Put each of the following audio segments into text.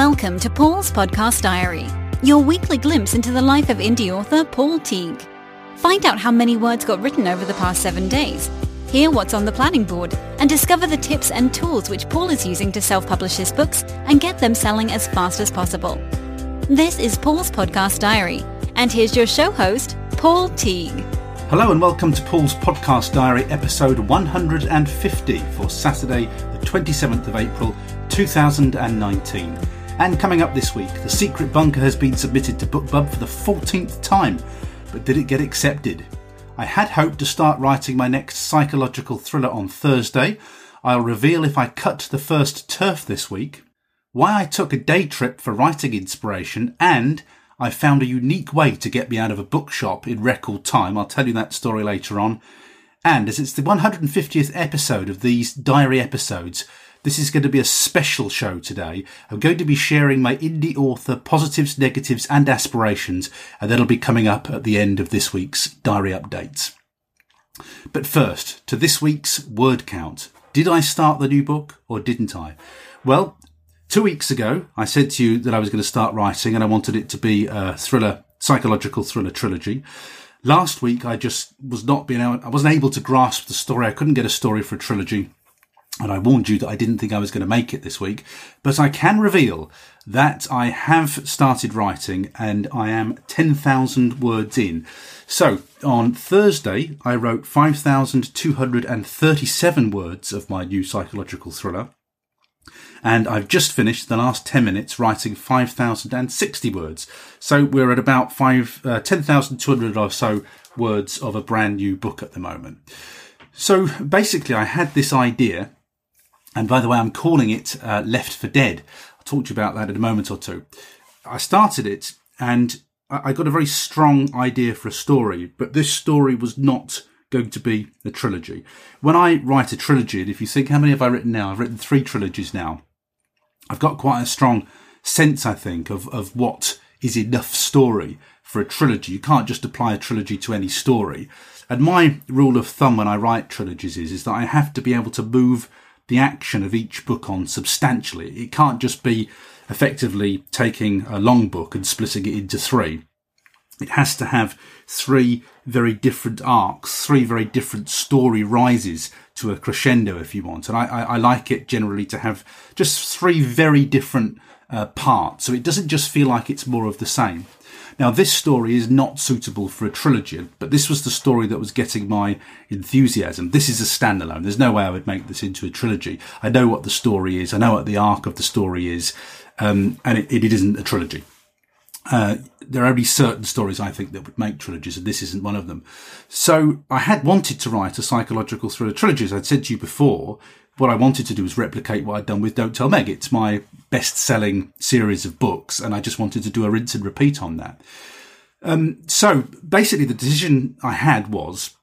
Welcome to Paul's Podcast Diary, your weekly glimpse into the life of indie author Paul Teague. Find out how many words got written over the past seven days, hear what's on the planning board, and discover the tips and tools which Paul is using to self-publish his books and get them selling as fast as possible. This is Paul's Podcast Diary, and here's your show host, Paul Teague. Hello and welcome to Paul's Podcast Diary, episode 150 for Saturday, the 27th of April, 2019. And coming up this week, The Secret Bunker has been submitted to BookBub for the 14th time, but did it get accepted? I had hoped to start writing my next psychological thriller on Thursday. I'll reveal if I cut the first turf this week, why I took a day trip for writing inspiration, and I found a unique way to get me out of a bookshop in record time. I'll tell you that story later on. And as it's the 150th episode of these diary episodes, this is going to be a special show today. I'm going to be sharing my indie author positives, negatives, and aspirations, and that'll be coming up at the end of this week's diary updates. But first, to this week's word count. Did I start the new book or didn't I? Well, two weeks ago, I said to you that I was going to start writing and I wanted it to be a thriller, psychological thriller trilogy. Last week, I just was not being able, I wasn't able to grasp the story. I couldn't get a story for a trilogy. And I warned you that I didn't think I was going to make it this week, but I can reveal that I have started writing and I am 10,000 words in. So on Thursday, I wrote 5,237 words of my new psychological thriller. And I've just finished the last 10 minutes writing 5,060 words. So we're at about five, uh, 10,200 or so words of a brand new book at the moment. So basically I had this idea and by the way, I'm calling it uh, Left for Dead. I'll talk to you about that in a moment or two. I started it and I got a very strong idea for a story, but this story was not going to be a trilogy. When I write a trilogy, and if you think how many have I written now? I've written three trilogies now. I've got quite a strong sense, I think, of, of what is enough story for a trilogy. You can't just apply a trilogy to any story. And my rule of thumb when I write trilogies is, is that I have to be able to move the action of each book on substantially. It can't just be effectively taking a long book and splitting it into three. It has to have three very different arcs, three very different story rises to a crescendo, if you want. And I, I, I like it generally to have just three very different uh, parts. So it doesn't just feel like it's more of the same. Now, this story is not suitable for a trilogy, but this was the story that was getting my enthusiasm. This is a standalone. There's no way I would make this into a trilogy. I know what the story is. I know what the arc of the story is. Um, and it, it isn't a trilogy. Uh, there are only certain stories I think that would make trilogies, and this isn't one of them. So I had wanted to write a psychological thriller trilogy, as I'd said to you before, what I wanted to do was replicate what I'd done with Don't Tell Meg. It's my best selling series of books, and I just wanted to do a rinse and repeat on that. Um, so basically, the decision I had was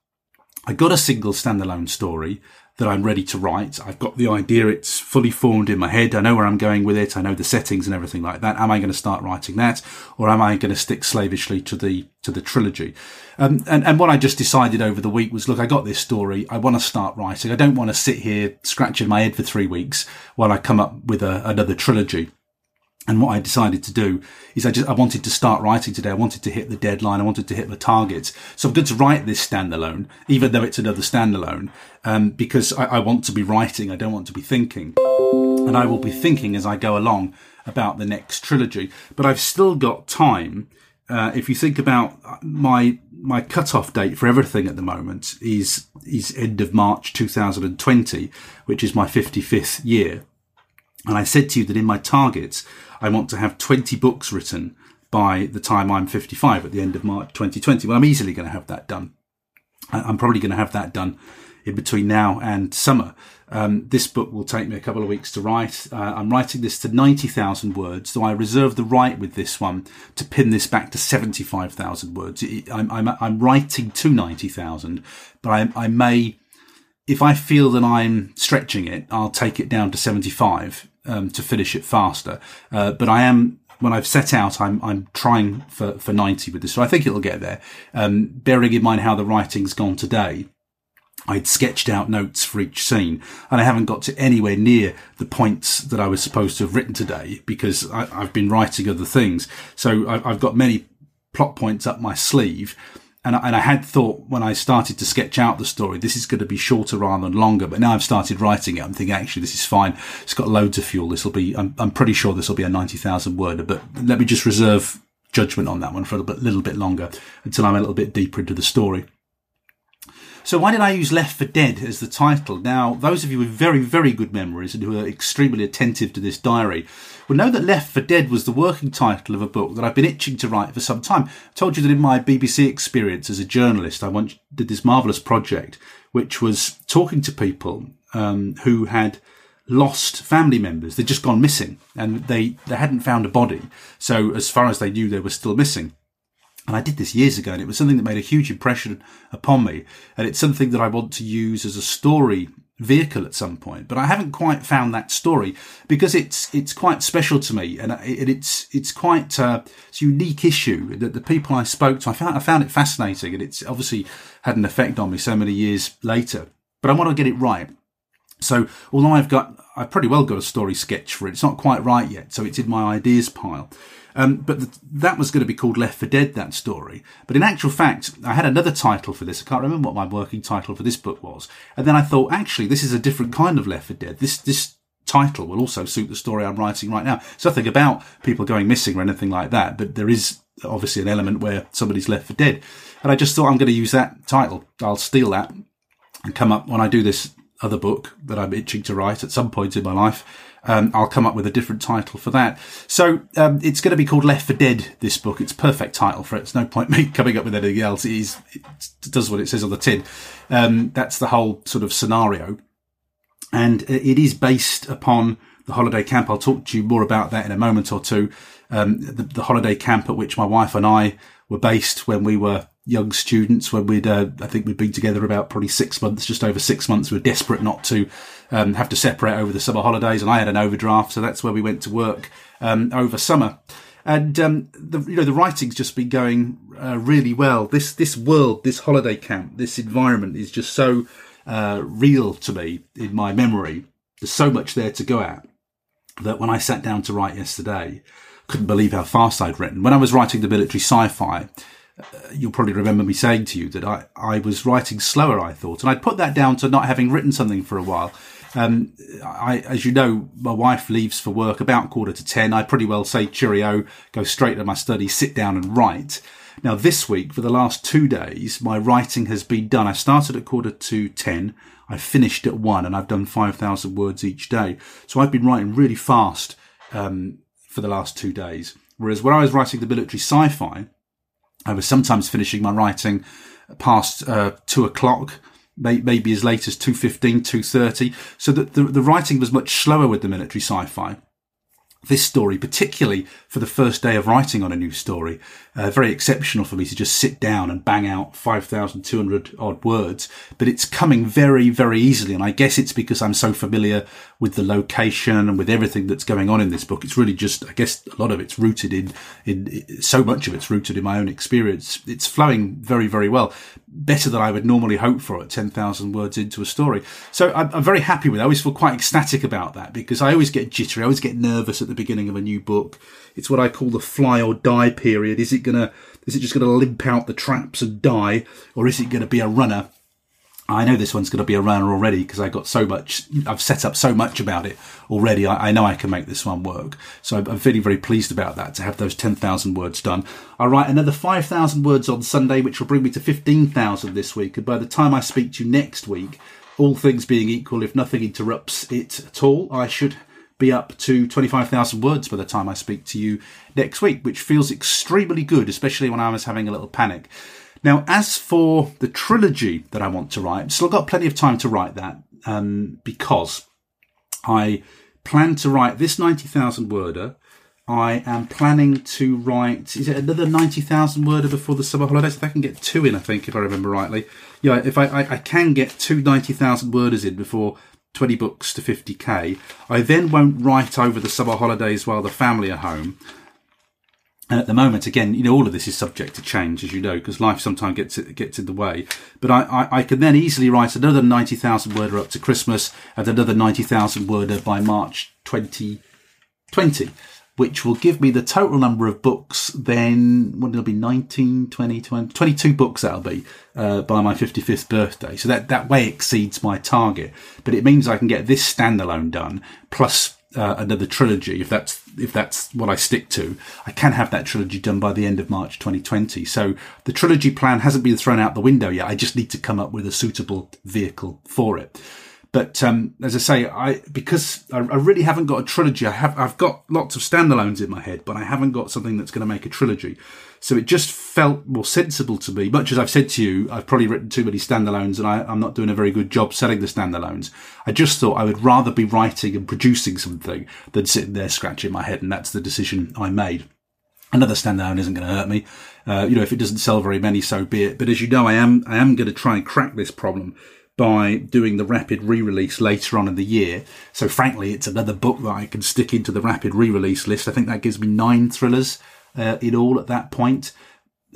I got a single standalone story that I'm ready to write. I've got the idea, it's fully formed in my head. I know where I'm going with it. I know the settings and everything like that. Am I going to start writing that or am I going to stick slavishly to the, to the trilogy? Um, and, and what I just decided over the week was, look, I got this story. I want to start writing. I don't want to sit here scratching my head for three weeks while I come up with a, another trilogy. And what I decided to do is I just, I wanted to start writing today. I wanted to hit the deadline. I wanted to hit the targets. So I'm going to write this standalone, even though it's another standalone, um, because I, I want to be writing. I don't want to be thinking. And I will be thinking as I go along about the next trilogy. But I've still got time. Uh, if you think about my my cutoff date for everything at the moment is is end of March 2020, which is my 55th year. And I said to you that in my targets, I want to have 20 books written by the time I'm 55 at the end of March 2020. Well, I'm easily going to have that done. I'm probably going to have that done in between now and summer. Um, this book will take me a couple of weeks to write. Uh, I'm writing this to 90,000 words, so I reserve the right with this one to pin this back to 75,000 words. I'm, I'm, I'm, writing to 90,000, but I, I may, if I feel that I'm stretching it, I'll take it down to 75 um, to finish it faster. Uh, but I am when I've set out, I'm I'm trying for for 90 with this, so I think it'll get there. Um, bearing in mind how the writing's gone today, I'd sketched out notes for each scene and I haven't got to anywhere near the points that I was supposed to have written today because I, have been writing other things. So I, I've got many plot points up my sleeve. And I, and I had thought when I started to sketch out the story, this is going to be shorter rather than longer. But now I've started writing it, I'm thinking actually this is fine. It's got loads of fuel. This will be, I'm, I'm pretty sure this will be a 90,000 word, but let me just reserve judgment on that one for a little bit, little bit longer until I'm a little bit deeper into the story. So why did I use Left for Dead as the title? Now, those of you with very, very good memories and who are extremely attentive to this diary will know that Left for Dead was the working title of a book that I've been itching to write for some time. I told you that in my BBC experience as a journalist, I once did this marvellous project, which was talking to people um, who had lost family members. They'd just gone missing and they, they hadn't found a body. So as far as they knew, they were still missing. And I did this years ago and it was something that made a huge impression upon me. And it's something that I want to use as a story vehicle at some point, but I haven't quite found that story because it's, it's quite special to me and it, it's, it's quite, uh, it's a unique issue that the people I spoke to, I found, I found it fascinating and it's obviously had an effect on me so many years later, but I want to get it right. So although I've got, I've pretty well got a story sketch for it, it's not quite right yet. So it's in my ideas pile. Um, but the, that was going to be called Left for Dead, that story. But in actual fact, I had another title for this. I can't remember what my working title for this book was. And then I thought, actually, this is a different kind of Left for Dead. This, this title will also suit the story I'm writing right now. It's nothing about people going missing or anything like that, but there is obviously an element where somebody's left for dead. And I just thought I'm going to use that title. I'll steal that and come up when I do this other book that I'm itching to write at some point in my life um, I'll come up with a different title for that. So um, it's going to be called Left for Dead. This book, it's perfect title for it. It's no point me coming up with anything else. It, is, it does what it says on the tin. Um, that's the whole sort of scenario, and it is based upon the holiday camp. I'll talk to you more about that in a moment or two. Um, the, the holiday camp at which my wife and I were based when we were young students when we'd, uh, I think we'd been together about probably six months, just over six months. We were desperate not to um, have to separate over the summer holidays, and I had an overdraft, so that's where we went to work um, over summer. And um, the you know the writing's just been going uh, really well. This this world, this holiday camp, this environment is just so uh, real to me in my memory. There's so much there to go at that when I sat down to write yesterday, couldn't believe how fast I'd written. When I was writing the military sci-fi, uh, you'll probably remember me saying to you that I, I was writing slower, I thought. And I'd put that down to not having written something for a while. Um, I, as you know, my wife leaves for work about quarter to 10. I pretty well say cheerio, go straight to my study, sit down and write. Now, this week, for the last two days, my writing has been done. I started at quarter to 10. I finished at one and I've done 5,000 words each day. So I've been writing really fast, um, for the last two days. Whereas when I was writing the military sci-fi, I was sometimes finishing my writing past uh, two o'clock, maybe as late as 2.15, 2.30. So that the, the writing was much slower with the military sci-fi this story, particularly for the first day of writing on a new story, uh, very exceptional for me to just sit down and bang out 5,200 odd words, but it's coming very, very easily. And I guess it's because I'm so familiar with the location and with everything that's going on in this book. It's really just, I guess a lot of it's rooted in, in so much of it's rooted in my own experience. It's flowing very, very well. Better than I would normally hope for at 10,000 words into a story. So I'm, I'm very happy with it. I always feel quite ecstatic about that because I always get jittery. I always get nervous at the beginning of a new book. It's what I call the fly or die period. Is it gonna, is it just gonna limp out the traps and die, or is it gonna be a runner? I know this one's going to be a runner already because I got so much, I've set up so much about it already. I, I know I can make this one work. So I'm, feeling very pleased about that to have those 10,000 words done. I'll write another 5,000 words on Sunday, which will bring me to 15,000 this week. And by the time I speak to you next week, all things being equal, if nothing interrupts it at all, I should be up to 25,000 words by the time I speak to you next week, which feels extremely good, especially when I was having a little panic. Now, as for the trilogy that I want to write, still got plenty of time to write that um, because I plan to write this 90,000 worder. I am planning to write, is it another 90,000 worder before the summer holidays? If I can get two in, I think, if I remember rightly. Yeah, if I, I, I can get two 90,000 worders in before 20 books to 50k. I then won't write over the summer holidays while the family are home. And at the moment, again, you know, all of this is subject to change, as you know, because life sometimes gets gets in the way. But I, I, I can then easily write another 90,000 worder up to Christmas and another 90,000 worder by March 2020, which will give me the total number of books then, what will be, 19, 20, 20, 22 books that'll be, uh, by my 55th birthday. So that, that way exceeds my target. But it means I can get this standalone done, plus uh, another trilogy, if that's if that's what I stick to, I can have that trilogy done by the end of March 2020. So the trilogy plan hasn't been thrown out the window yet. I just need to come up with a suitable vehicle for it. But um, as I say, I because I, I, really haven't got a trilogy. I have I've got lots of standalones in my head, but I haven't got something that's going to make a trilogy. So it just felt more sensible to me. Much as I've said to you, I've probably written too many standalones, and I, I'm not doing a very good job selling the standalones. I just thought I would rather be writing and producing something than sitting there scratching my head, and that's the decision I made. Another standalone isn't going to hurt me. Uh, you know, if it doesn't sell very many, so be it. But as you know, I am I am going to try and crack this problem by doing the rapid re-release later on in the year. So frankly, it's another book that I can stick into the rapid re-release list. I think that gives me nine thrillers uh, in all at that point.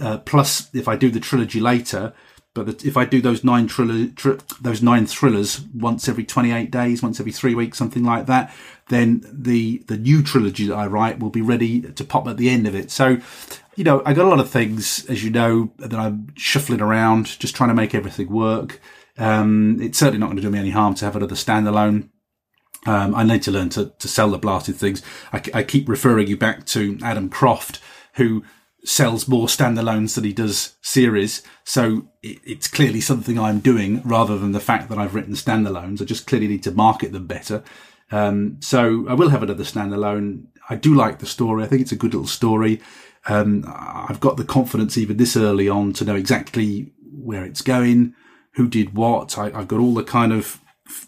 Uh, plus, if I do the trilogy later, but if I do those nine thriller, tr- those nine thrillers once every 28 days, once every three weeks, something like that, then the, the new trilogy that I write will be ready to pop at the end of it. So, you know, I got a lot of things, as you know, that I'm shuffling around, just trying to make everything work. Um, it's certainly not going to do me any harm to have another standalone. Um, I need to learn to, to sell the blasted things. I, I, keep referring you back to Adam Croft, who sells more standalones than he does series. So it, it's clearly something I'm doing rather than the fact that I've written standalones. I just clearly need to market them better. Um, so I will have another standalone. I do like the story. I think it's a good little story. Um, I've got the confidence even this early on to know exactly where it's going who did what. I, have got all the kind of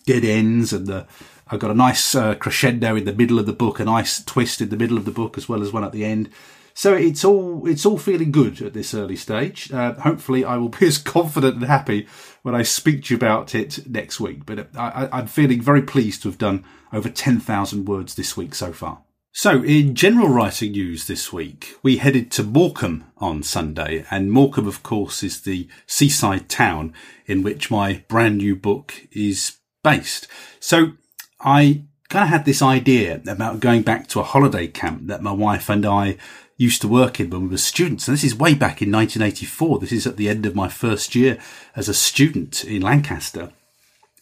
dead ends and the, I've got a nice uh, crescendo in the middle of the book, a nice twist in the middle of the book as well as one at the end. So it's all it's all feeling good at this early stage. Uh, hopefully, I will be as confident and happy when I speak to you about it next week. But I, I'm feeling very pleased to have done over ten thousand words this week so far. So, in general writing news this week, we headed to Morecambe on Sunday, and Morecambe, of course, is the seaside town in which my brand new book is based. So, I kind of had this idea about going back to a holiday camp that my wife and I used to work in when we were students. And this is way back in 1984. This is at the end of my first year as a student in Lancaster.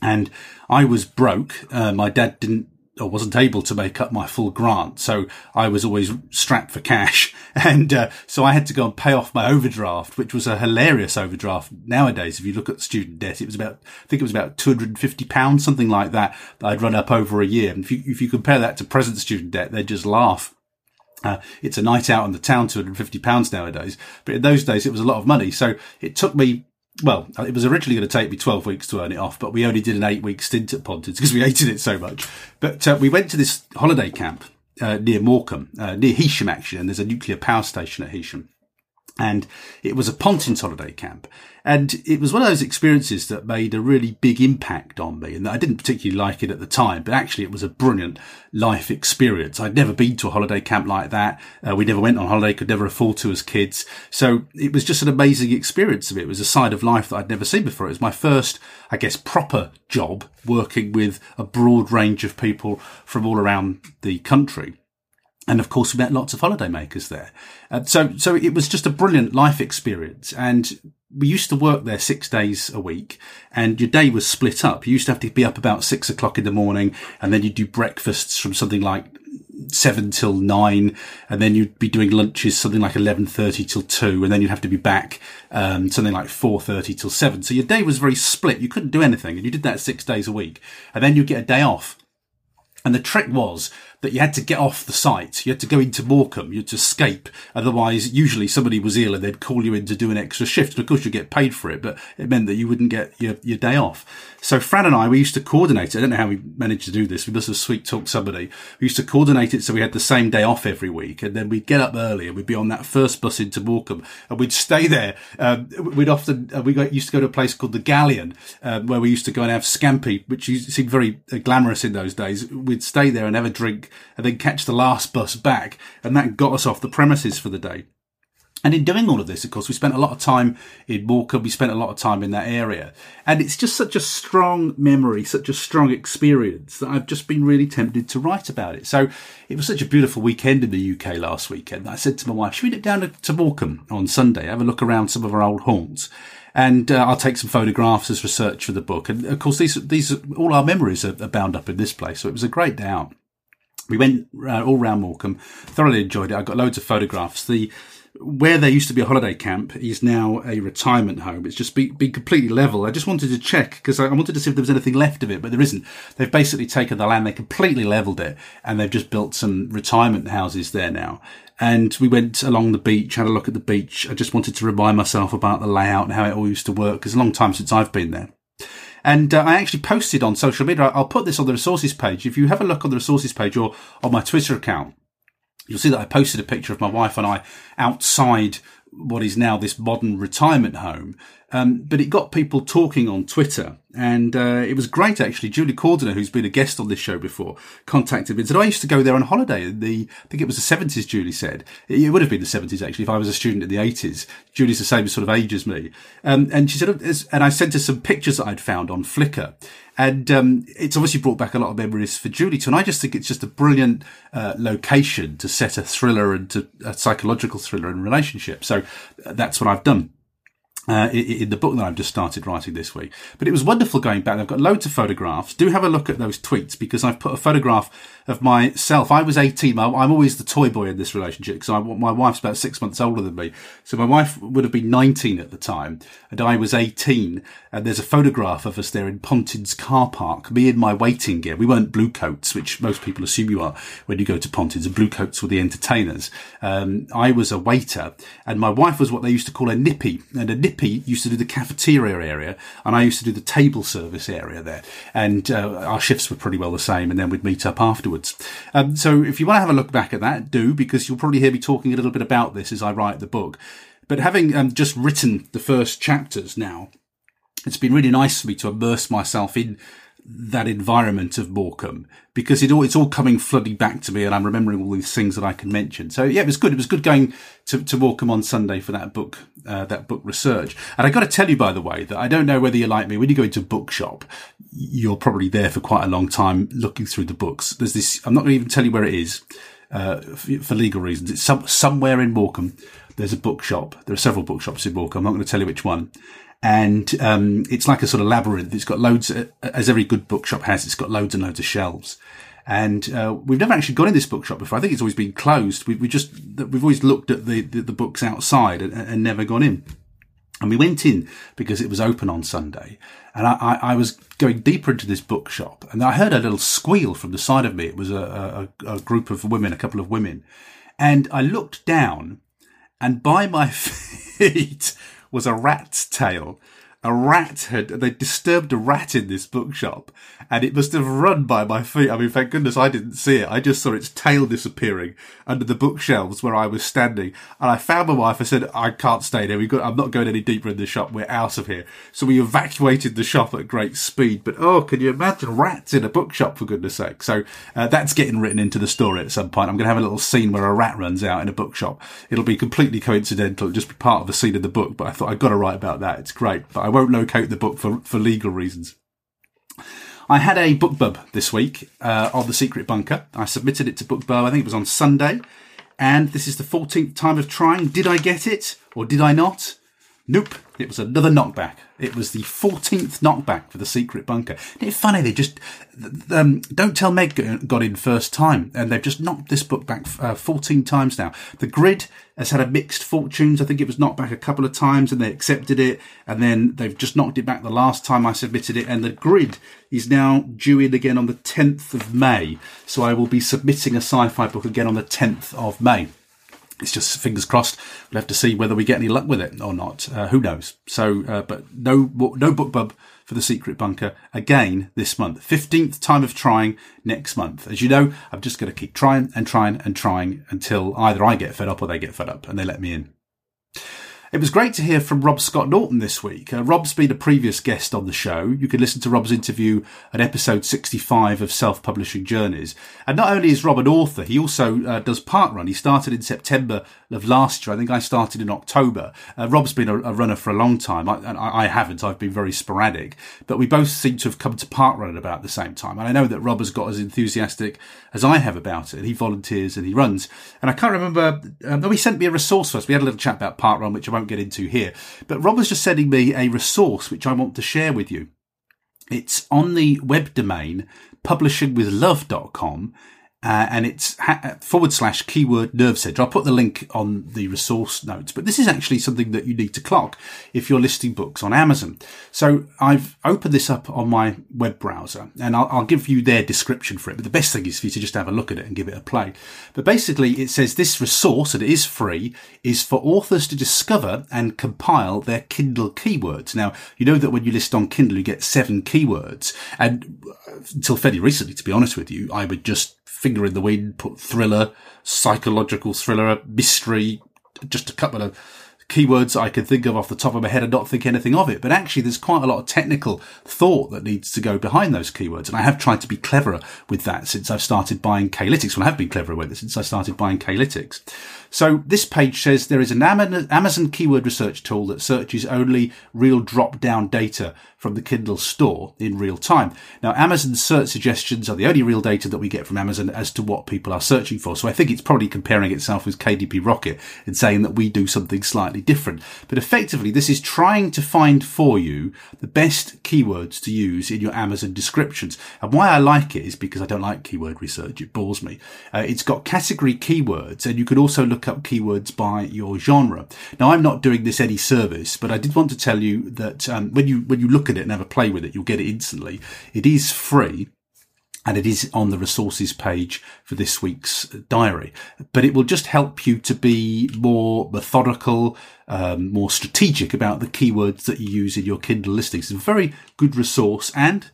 And I was broke. Uh, my dad didn't or wasn't able to make up my full grant. So I was always strapped for cash. And uh, so I had to go and pay off my overdraft, which was a hilarious overdraft. Nowadays, if you look at student debt, it was about, I think it was about 250 pounds, something like that, that I'd run up over a year. And if you, if you compare that to present student debt, they'd just laugh. Uh, it's a night out in the town, 250 pounds nowadays. But in those days, it was a lot of money. So it took me well, it was originally going to take me 12 weeks to earn it off, but we only did an eight week stint at Pontins because we hated it so much. But uh, we went to this holiday camp uh, near Morecambe, uh, near Heysham actually, and there's a nuclear power station at Heysham. And it was a Pontins holiday camp. And it was one of those experiences that made a really big impact on me and I didn't particularly like it at the time, but actually it was a brilliant life experience. I'd never been to a holiday camp like that. Uh, we never went on holiday, could never afford to as kids. So it was just an amazing experience of it. It was a side of life that I'd never seen before. It was my first, I guess, proper job working with a broad range of people from all around the country. And of course, we met lots of holidaymakers there. Uh, so, so it was just a brilliant life experience. And we used to work there six days a week and your day was split up. You used to have to be up about six o'clock in the morning and then you'd do breakfasts from something like seven till nine and then you'd be doing lunches something like 11.30 till two and then you'd have to be back um, something like 4.30 till seven. So your day was very split. You couldn't do anything and you did that six days a week and then you'd get a day off. And the trick was that you had to get off the site. You had to go into Morecambe. You had to escape. Otherwise, usually somebody was ill and they'd call you in to do an extra shift. And Of course, you get paid for it, but it meant that you wouldn't get your, your day off. So Fran and I, we used to coordinate it. I don't know how we managed to do this. We must have sweet talked somebody. We used to coordinate it so we had the same day off every week. And then we'd get up early and we'd be on that first bus into Morecambe and we'd stay there. Um, we'd often, uh, we got, used to go to a place called the Galleon, um, where we used to go and have scampi, which seemed very uh, glamorous in those days. We'd stay there and have a drink and then catch the last bus back. And that got us off the premises for the day. And in doing all of this, of course, we spent a lot of time in Morecambe. We spent a lot of time in that area. And it's just such a strong memory, such a strong experience that I've just been really tempted to write about it. So it was such a beautiful weekend in the UK last weekend. I said to my wife, should we nip down to, to Morecambe on Sunday, have a look around some of our old haunts? And uh, I'll take some photographs as research for the book. And of course, these, these, all our memories are bound up in this place. So it was a great day out. We went uh, all round Morecambe, thoroughly enjoyed it. I got loads of photographs. The where there used to be a holiday camp is now a retirement home. It's just been, been completely level. I just wanted to check because I wanted to see if there was anything left of it, but there isn't. They've basically taken the land, they completely leveled it, and they've just built some retirement houses there now. And we went along the beach, had a look at the beach. I just wanted to remind myself about the layout and how it all used to work because it's a long time since I've been there. And uh, I actually posted on social media. I'll put this on the resources page. If you have a look on the resources page or on my Twitter account, You'll see that I posted a picture of my wife and I outside what is now this modern retirement home. Um, but it got people talking on Twitter, and uh, it was great actually. Julie Cordiner, who's been a guest on this show before, contacted me and said, oh, "I used to go there on holiday." The I think it was the seventies. Julie said it would have been the seventies actually if I was a student in the eighties. Julie's the same sort of age as me, um, and she said, and I sent her some pictures that I'd found on Flickr. And um, it's obviously brought back a lot of memories for Julie too. And I just think it's just a brilliant uh, location to set a thriller and to, a psychological thriller and relationship. So uh, that's what I've done uh, in, the book that I've just started writing this week. But it was wonderful going back. I've got loads of photographs. Do have a look at those tweets because I've put a photograph of myself. I was 18. I'm always the toy boy in this relationship because my wife's about six months older than me. So my wife would have been 19 at the time and I was 18. And there's a photograph of us there in Pontins car park, me in my waiting gear. We weren't blue coats, which most people assume you are when you go to Pontins. And blue coats were the entertainers. Um, I was a waiter and my wife was what they used to call a nippy and a nippy used to do the cafeteria area and I used to do the table service area there. And uh, our shifts were pretty well the same and then we'd meet up afterwards. Um, so if you want to have a look back at that, do because you'll probably hear me talking a little bit about this as I write the book. But having um, just written the first chapters now, it's been really nice for me to immerse myself in that environment of Morecambe because it all, it's all coming flooding back to me and I'm remembering all these things that I can mention. So yeah, it was good. It was good going to, to Morecambe on Sunday for that book, uh, that book research. And I got to tell you, by the way, that I don't know whether you're like me. When you go into a bookshop, you're probably there for quite a long time looking through the books. There's this, I'm not going to even tell you where it is, uh, for, for, legal reasons. It's some, somewhere in Morecambe. There's a bookshop. There are several bookshops in Morecambe. I'm not going to tell you which one and um, it's like a sort of labyrinth. It's got loads, uh, as every good bookshop has. It's got loads and loads of shelves. And uh, we've never actually gone in this bookshop before. I think it's always been closed. We, we just we've always looked at the the, the books outside and, and, never gone in. And we went in because it was open on Sunday. And I, I, I, was going deeper into this bookshop, and I heard a little squeal from the side of me. It was a, a, a group of women, a couple of women, and I looked down, and by my feet was a rat's tail. A rat had, they disturbed a rat in this bookshop and it must have run by my feet. I mean, thank goodness I didn't see it. I just saw its tail disappearing under the bookshelves where I was standing. And I found my wife. I said, I can't stay there. We got, I'm not going any deeper in the shop. We're out of here. So we evacuated the shop at great speed. But oh, can you imagine rats in a bookshop for goodness sake? So uh, that's getting written into the story at some point. I'm going to have a little scene where a rat runs out in a bookshop. It'll be completely coincidental. It'll just be part of the scene of the book. But I thought I've got to write about that. It's great. But I won't locate the book for, for legal reasons. I had a BookBub this week uh, the Secret Bunker. I submitted it to BookBub. I think it was on Sunday, and this is the 14th time of trying. Did I get it or did I not? Nope. It was another knockback. It was the 14th knockback for the secret bunker. Isn't it funny? They just, um, Don't Tell Meg got in first time and they've just knocked this book back uh, 14 times now. The grid has had a mixed fortunes. I think it was knocked back a couple of times and they accepted it. And then they've just knocked it back the last time I submitted it. And the grid is now due in again on the 10th of May. So I will be submitting a sci-fi book again on the 10th of May it's just fingers crossed. We'll have to see whether we get any luck with it or not. Uh, who knows? So, uh, but no, no BookBub for the secret bunker again this month. 15th time of trying next month. As you know, I'm just going to keep trying and trying and trying until either I get fed up or they get fed up and they let me in. It was great to hear from Rob Scott Norton this week. Uh, Rob's been a previous guest on the show. You can listen to Rob's interview at episode 65 of Self Publishing Journeys. And not only is Rob an author, he also uh, does parkrun. He started in September of last year. I think I started in October. Uh, Rob's been a, a, runner for a long time. I, I, I, haven't. I've been very sporadic. But we both seem to have come to parkrun at about the same time. And I know that Rob has got as enthusiastic as I have about it. He volunteers and he runs. And I can't remember. Um, he sent me a resource first. We had a little chat about parkrun, which I won't get into here. But Rob was just sending me a resource which I want to share with you. It's on the web domain publishingwithlove.com uh, and it's ha- forward slash keyword nerve center. I'll put the link on the resource notes, but this is actually something that you need to clock if you're listing books on Amazon. So I've opened this up on my web browser and I'll, I'll give you their description for it. But the best thing is for you to just have a look at it and give it a play. But basically it says this resource, and it is free, is for authors to discover and compile their Kindle keywords. Now, you know that when you list on Kindle, you get seven keywords and uh, until fairly recently, to be honest with you, I would just finger in the wind, put thriller, psychological thriller, mystery, just a couple of keywords I can think of off the top of my head and not think anything of it. But actually, there's quite a lot of technical thought that needs to go behind those keywords. And I have tried to be cleverer with that since I've started buying K-Lytics. Well, I have been cleverer with it since I started buying K-Lytics. So this page says there is an Amazon keyword research tool that searches only real drop down data from the Kindle store in real time. Now, Amazon's search suggestions are the only real data that we get from Amazon as to what people are searching for. So I think it's probably comparing itself with KDP Rocket and saying that we do something slightly different. But effectively, this is trying to find for you the best keywords to use in your Amazon descriptions. And why I like it is because I don't like keyword research. It bores me. Uh, it's got category keywords and you can also look up keywords by your genre. Now, I'm not doing this any service, but I did want to tell you that um, when you, when you look at it and have a play with it, you'll get it instantly. It is free and it is on the resources page for this week's diary. But it will just help you to be more methodical, um, more strategic about the keywords that you use in your Kindle listings. It's a very good resource. And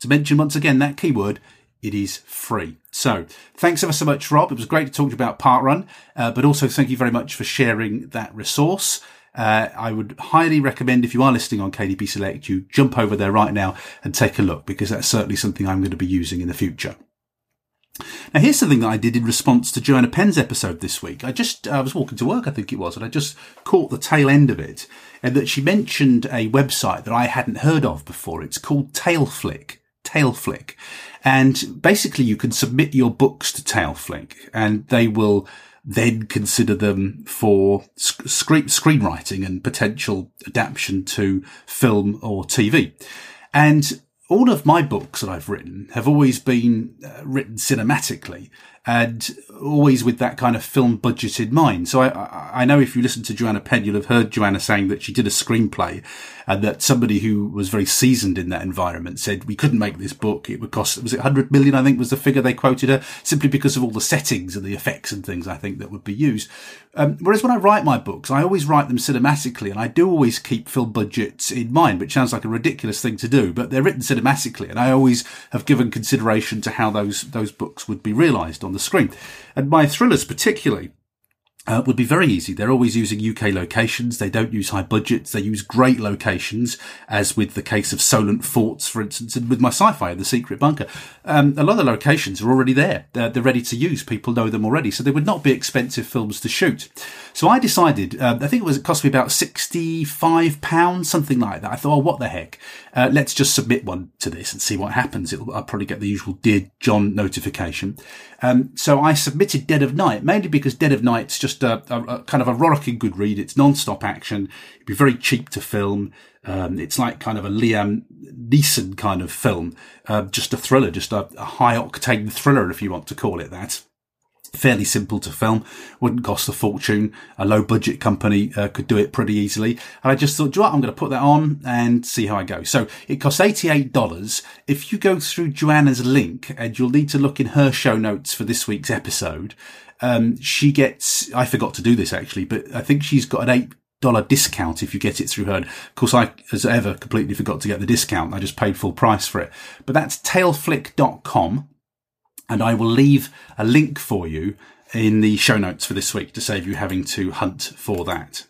to mention once again that keyword, it is free. So thanks ever so much, Rob. It was great to talk to you about Parkrun, uh, but also thank you very much for sharing that resource. Uh, I would highly recommend if you are listening on KDP Select, you jump over there right now and take a look because that's certainly something I'm going to be using in the future. Now, here's something that I did in response to Joanna Penn's episode this week. I just, I was walking to work, I think it was, and I just caught the tail end of it, and that she mentioned a website that I hadn't heard of before. It's called Taleflick. Taleflick. And basically you can submit your books to Taleflick and they will then consider them for screen, screenwriting and potential adaptation to film or TV. And all of my books that I've written have always been uh, written cinematically and always with that kind of film budget in mind. So I, I know if you listen to Joanna Penn, you'll have heard Joanna saying that she did a screenplay and that somebody who was very seasoned in that environment said we couldn't make this book. It would cost, was it 100 million? I think was the figure they quoted her simply because of all the settings and the effects and things I think that would be used. Um, whereas when I write my books, I always write them cinematically and I do always keep film budgets in mind, which sounds like a ridiculous thing to do, but they're written cinematically and I always have given consideration to how those, those books would be realized on the screen. And my thrillers particularly, uh, would be very easy. They're always using UK locations. They don't use high budgets. They use great locations, as with the case of Solent Forts, for instance, and with my sci-fi, The Secret Bunker. Um, a lot of the locations are already there. They're, they're, ready to use. People know them already. So they would not be expensive films to shoot. So I decided, uh, I think it was, it cost me about £65, something like that. I thought, oh, what the heck? Uh, let's just submit one to this and see what happens. It'll, I'll probably get the usual Dear John notification. Um, so I submitted Dead of Night, mainly because Dead of Night's just a, a, a kind of a rollicking good read. It's non-stop action. It'd be very cheap to film. Um, it's like kind of a Liam Neeson kind of film, uh, just a thriller, just a, a high octane thriller, if you want to call it that fairly simple to film, wouldn't cost a fortune. A low budget company uh, could do it pretty easily. And I just thought, you know what? I'm going to put that on and see how I go. So it costs $88. If you go through Joanna's link and you'll need to look in her show notes for this week's episode, um, she gets, I forgot to do this actually, but I think she's got an eight dollar discount if you get it through her. Of course, I, as ever, completely forgot to get the discount. I just paid full price for it. But that's taleflick.com and I will leave a link for you in the show notes for this week to save you having to hunt for that.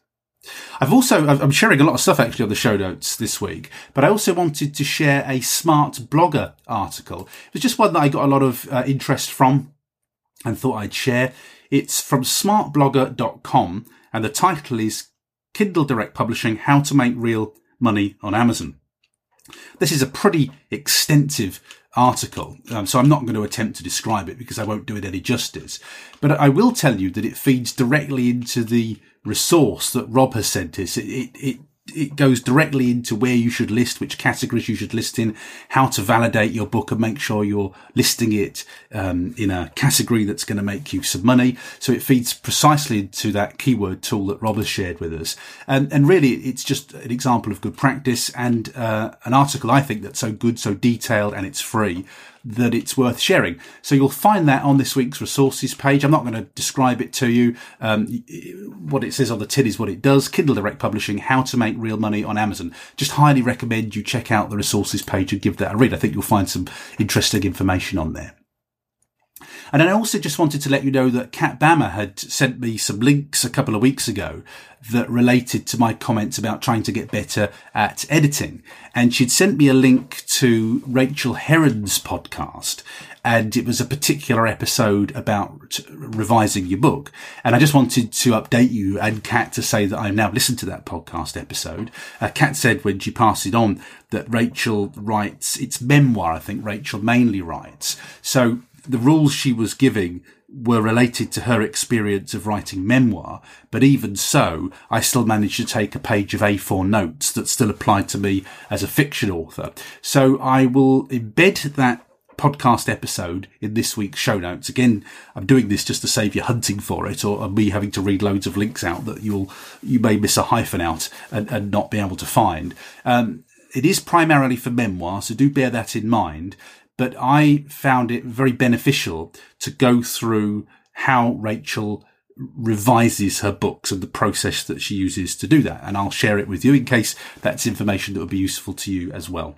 I've also, I'm sharing a lot of stuff actually on the show notes this week, but I also wanted to share a smart blogger article. It was just one that I got a lot of uh, interest from and thought I'd share. It's from smartblogger.com and the title is Kindle Direct Publishing, How to Make Real Money on Amazon. This is a pretty extensive article, um, so I'm not going to attempt to describe it because I won't do it any justice. But I will tell you that it feeds directly into the resource that Rob has sent us. It, it, it it goes directly into where you should list, which categories you should list in, how to validate your book and make sure you're listing it um, in a category that's going to make you some money. So it feeds precisely into that keyword tool that Rob has shared with us. And, and really, it's just an example of good practice and uh, an article I think that's so good, so detailed, and it's free that it's worth sharing. So you'll find that on this week's resources page. I'm not going to describe it to you. Um, what it says on the tin is what it does. Kindle Direct Publishing, how to make real money on Amazon. Just highly recommend you check out the resources page and give that a read. I think you'll find some interesting information on there. And I also just wanted to let you know that Kat Bammer had sent me some links a couple of weeks ago that related to my comments about trying to get better at editing. And she'd sent me a link to Rachael Herron's podcast. And it was a particular episode about revising your book. And I just wanted to update you and Kat to say that I've now listened to that podcast episode. Uh, Kat said when she passed it on that Rachel writes, it's memoir, I think Rachel mainly writes. So the rules she was giving were related to her experience of writing memoir, but even so, I still managed to take a page of A4 notes that still applied to me as a fiction author. So I will embed that podcast episode in this week's show notes. Again, I'm doing this just to save you hunting for it or me having to read loads of links out that you'll, you may miss a hyphen out and, and not be able to find. Um, it is primarily for memoir, so do bear that in mind but I found it very beneficial to go through how Rachel revises her books and the process that she uses to do that. And I'll share it with you in case that's information that would be useful to you as well.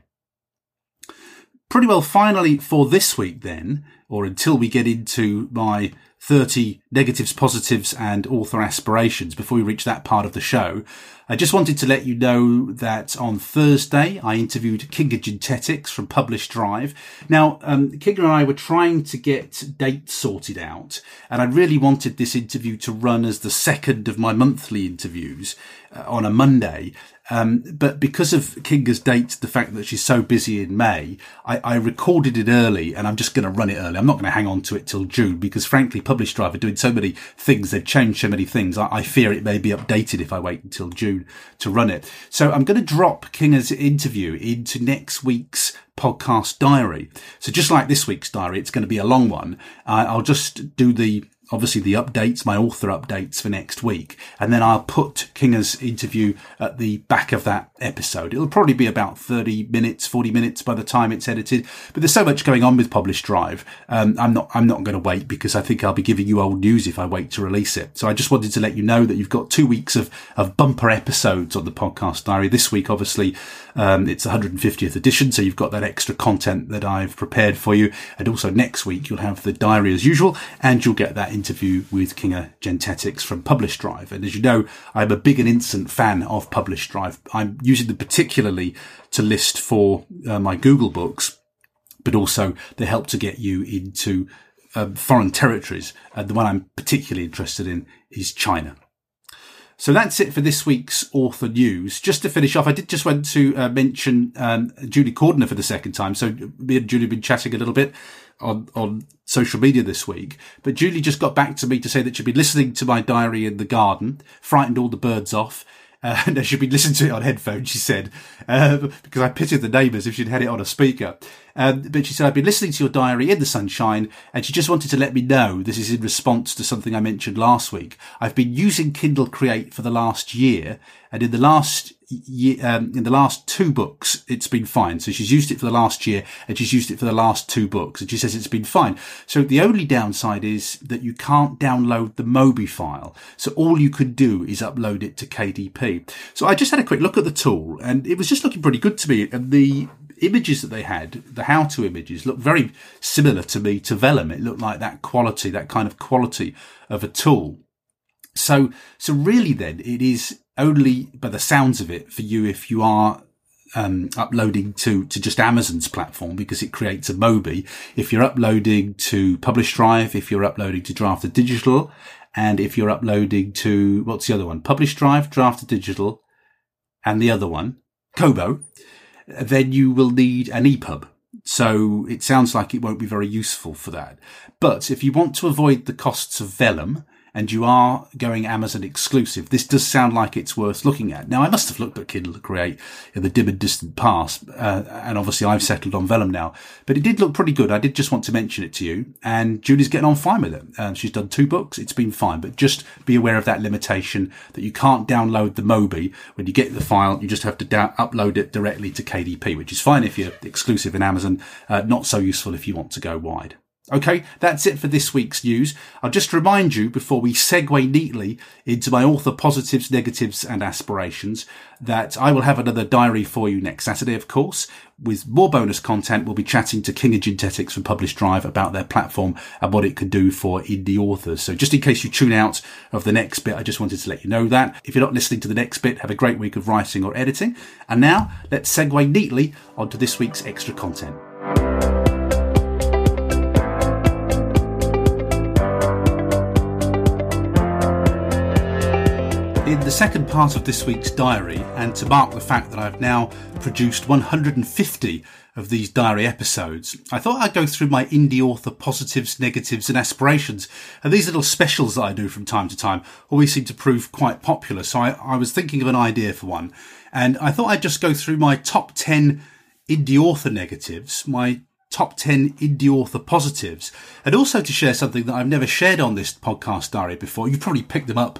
Pretty well finally for this week then, or until we get into my 30 negatives, positives and author aspirations before we reach that part of the show. I just wanted to let you know that on Thursday I interviewed Kinga Jentetics from Publish Drive. Now, um, Kinga and I were trying to get dates sorted out, and I really wanted this interview to run as the second of my monthly interviews uh, on a Monday. Um, but because of Kinga's date, the fact that she's so busy in May, I, I recorded it early and I'm just going to run it early. I'm not going to hang on to it till June because frankly, Publish Drive are doing so many things. They've changed so many things. I, I fear it may be updated if I wait until June to run it. So I'm going to drop Kinga's interview into next week's podcast diary. So just like this week's diary, it's going to be a long one. Uh, I'll just do the obviously the updates, my author updates for next week. And then I'll put Kinga's interview at the back of that episode. It'll probably be about 30 minutes, 40 minutes by the time it's edited. But there's so much going on with Publish Drive. Um, I'm not, I'm not going to wait because I think I'll be giving you old news if I wait to release it. So I just wanted to let you know that you've got two weeks of, of bumper episodes on the podcast diary. This week, obviously, um, it's 150th edition. So you've got that extra content that I've prepared for you. And also next week, you'll have the diary as usual and you'll get that interview with Kinga Jentetics from Publish Drive. And as you know, I'm a big and instant fan of Publish Drive. I'm using them particularly to list for uh, my Google books, but also they help to get you into um, foreign territories. Uh, the one I'm particularly interested in is China. So that's it for this week's author news. Just to finish off, I did just want to uh, mention um, Julie Cordiner for the second time. So me and Julie have been chatting a little bit on, on social media this week. But Julie just got back to me to say that she'd been listening to my diary in the garden, frightened all the birds off. Uh, and she'd been listening to it on headphones, she said, uh, because I pitied the neighbours if she'd had it on a speaker. Um, but she said, I've been listening to your diary in the sunshine, and she just wanted to let me know this is in response to something I mentioned last week. I've been using Kindle Create for the last year, and in the last um, in the last two books, it's been fine. So she's used it for the last year, and she's used it for the last two books, and she says it's been fine. So the only downside is that you can't download the Mobi file. So all you could do is upload it to KDP. So I just had a quick look at the tool, and it was just looking pretty good to me. And the images that they had, the how-to images, looked very similar to me to Vellum. It looked like that quality, that kind of quality of a tool. So, so really then it is only by the sounds of it for you if you are um, uploading to, to just Amazon's platform because it creates a Mobi. If you're uploading to Publish Drive, if you're uploading to Draft Digital, and if you're uploading to, what's the other one? Publish Drive, Draft Digital, and the other one, Kobo, then you will need an EPUB. So it sounds like it won't be very useful for that. But if you want to avoid the costs of Vellum, and you are going Amazon exclusive, this does sound like it's worth looking at. Now, I must have looked at Kindle Create in the dim and distant past, uh, and obviously I've settled on Vellum now, but it did look pretty good. I did just want to mention it to you, and Julie's getting on fine with it. Um, she's done two books. It's been fine, but just be aware of that limitation that you can't download the Mobi. When you get the file, you just have to upload it directly to KDP, which is fine if you're exclusive in Amazon, uh, not so useful if you want to go wide. Okay, that's it for this week's news. I'll just remind you before we segue neatly into my author positives, negatives and aspirations that I will have another diary for you next Saturday, of course, with more bonus content. We'll be chatting to Kinga Jentetics from PublishDrive about their platform and what it can do for indie authors. So just in case you tune out of the next bit, I just wanted to let you know that. If you're not listening to the next bit, have a great week of writing or editing. And now let's segue neatly onto this week's extra content. Second part of this week's diary, and to mark the fact that I've now produced 150 of these diary episodes, I thought I'd go through my indie author positives, negatives, and aspirations. And these little specials that I do from time to time always seem to prove quite popular. So I, I was thinking of an idea for one, and I thought I'd just go through my top 10 indie author negatives, my top 10 indie author positives, and also to share something that I've never shared on this podcast diary before. You've probably picked them up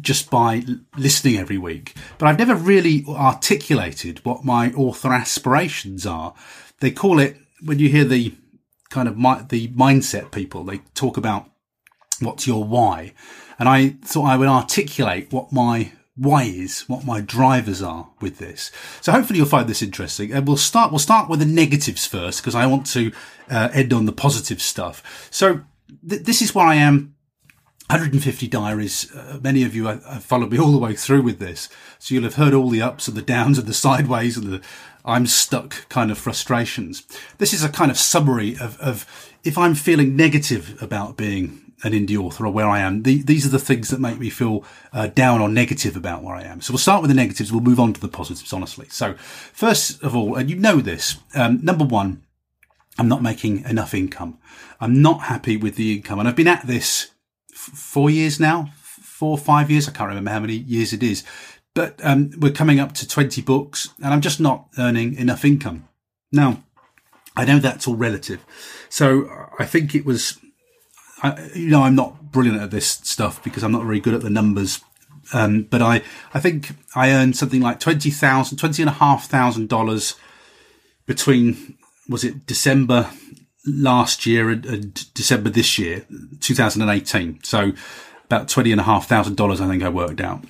just by listening every week. But I've never really articulated what my author aspirations are. They call it, when you hear the kind of my, the mindset people, they talk about what's your why. And I thought I would articulate what my why is, what my drivers are with this. So hopefully you'll find this interesting. And we'll start, we'll start with the negatives first because I want to uh, end on the positive stuff. So th- this is where I am 150 diaries. Uh, many of you have followed me all the way through with this. So you'll have heard all the ups and the downs and the sideways and the I'm stuck kind of frustrations. This is a kind of summary of, of if I'm feeling negative about being an indie author or where I am, the, these are the things that make me feel uh, down or negative about where I am. So we'll start with the negatives. We'll move on to the positives, honestly. So first of all, and you know this, um, number one, I'm not making enough income. I'm not happy with the income and I've been at this four years now, four, or five years. I can't remember how many years it is, but um, we're coming up to 20 books and I'm just not earning enough income. Now, I know that's all relative. So I think it was, I, you know, I'm not brilliant at this stuff because I'm not very good at the numbers. Um, but I, I think I earned something like twenty thousand, twenty and a half thousand dollars between, was it December last year uh, uh, and, and December this year, 2018. So about twenty and a half thousand dollars, I think I worked out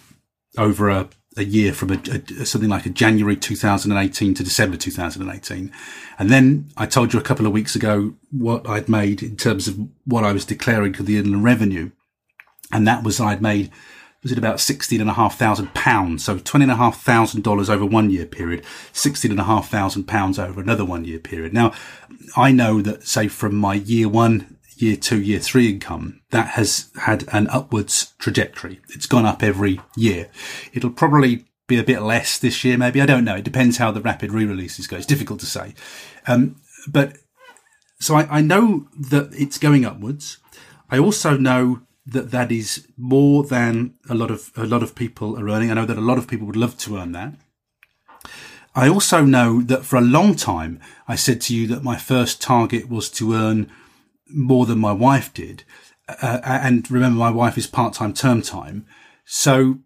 over a, a year from a, a, something like a January 2018 to December 2018. And then I told you a couple of weeks ago what I'd made in terms of what I was declaring to the inland revenue. And that was I'd made was it about sixteen and a half thousand pounds? So twenty and a half thousand dollars over one year period, sixteen and a half thousand pounds over another one year period. Now, I know that say from my year one, year two, year three income, that has had an upwards trajectory. It's gone up every year. It'll probably be a bit less this year, maybe. I don't know. It depends how the rapid re-releases go. It's difficult to say. Um, but so I, I know that it's going upwards. I also know that that is more than a lot of a lot of people are earning. I know that a lot of people would love to earn that. I also know that for a long time I said to you that my first target was to earn more than my wife did. Uh, and remember, my wife is part time term time. So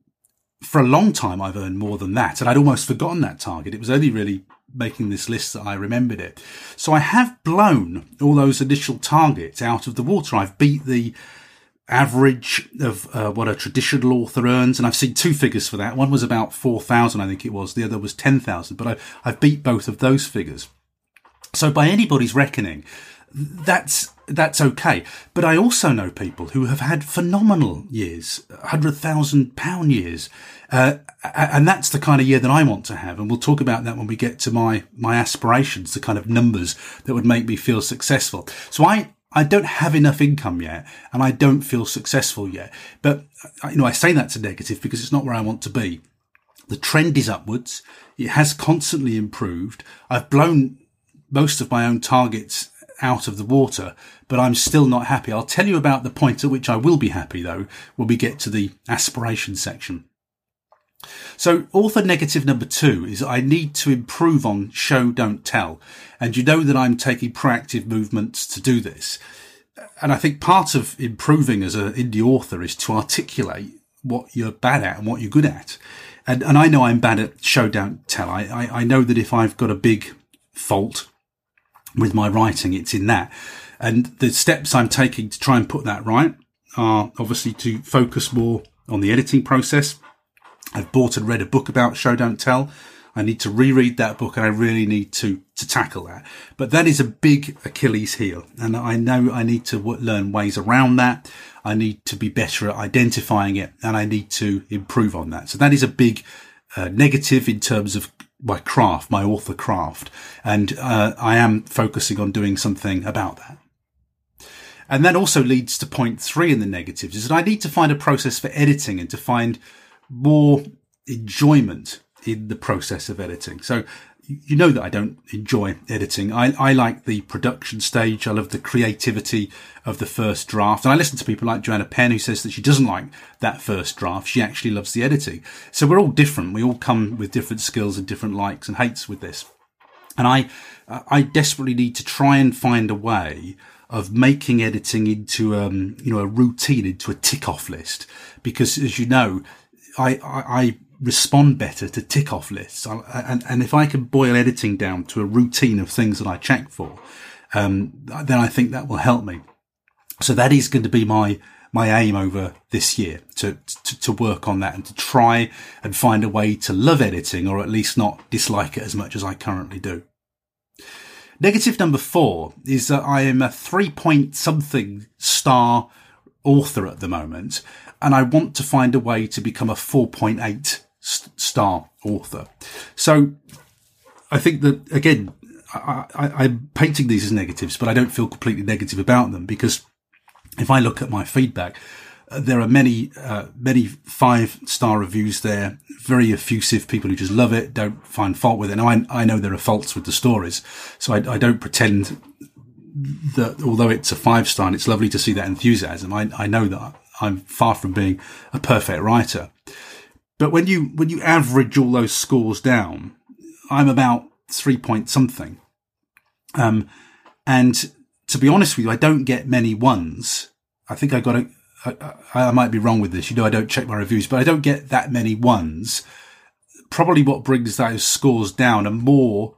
for a long time, I've earned more than that. And I'd almost forgotten that target. It was only really making this list that I remembered it. So I have blown all those initial targets out of the water. I've beat the average of uh, what a traditional author earns. And I've seen two figures for that. One was about 4,000, I think it was. The other was 10,000, but I, I've beat both of those figures. So by anybody's reckoning, that's that's okay. But I also know people who have had phenomenal years, hundred thousand pound years, uh, and that's the kind of year that I want to have. And we'll talk about that when we get to my my aspirations, the kind of numbers that would make me feel successful. So I I don't have enough income yet, and I don't feel successful yet. But uh, you know, I say that's a negative because it's not where I want to be. The trend is upwards. It has constantly improved. I've blown most of my own targets out of the water, but I'm still not happy. I'll tell you about the point at which I will be happy though when we get to the aspiration section. So author negative number two is I need to improve on show, don't tell. And you know that I'm taking proactive movements to do this. And I think part of improving as an indie author is to articulate what you're bad at and what you're good at. And, and I know I'm bad at show, don't tell. I, I, I know that if I've got a big fault with my writing, it's in that. And the steps I'm taking to try and put that right are obviously to focus more on the editing process. I've bought and read a book about show don't tell. I need to reread that book and I really need to, to tackle that. But that is a big Achilles heel. And I know I need to w- learn ways around that. I need to be better at identifying it and I need to improve on that. So that is a big uh, negative in terms of my craft, my author craft. And uh, I am focusing on doing something about that. And that also leads to point three in the negatives is that I need to find a process for editing and to find more enjoyment in the process of editing. So you know that I don't enjoy editing. I, I like the production stage. I love the creativity of the first draft. And I listen to people like Joanna Penn who says that she doesn't like that first draft. She actually loves the editing. So we're all different. We all come with different skills and different likes and hates with this. And I, I desperately need to try and find a way of making editing into, um, you know, a routine, into a tick off list. Because as you know, I, I, I respond better to tick off lists. I, and, and if I can boil editing down to a routine of things that I check for, um, then I think that will help me. So that is going to be my, my aim over this year to, to, to work on that and to try and find a way to love editing or at least not dislike it as much as I currently do. Negative number four is that I am a three point something star author at the moment and I want to find a way to become a 4.8 star author. So I think that again, I, am painting these as negatives, but I don't feel completely negative about them because if I look at my feedback, uh, there are many, uh, many five star reviews there, very effusive people who just love it, don't find fault with it. Now I, I know there are faults with the stories, so I, I don't pretend that although it's a five star and it's lovely to see that enthusiasm, I, I know that I'm far from being a perfect writer. But when you when you average all those scores down, I'm about three point something. Um, and to be honest with you, I don't get many ones. I think I got a. I, I might be wrong with this. You know, I don't check my reviews, but I don't get that many ones. Probably what brings those scores down are more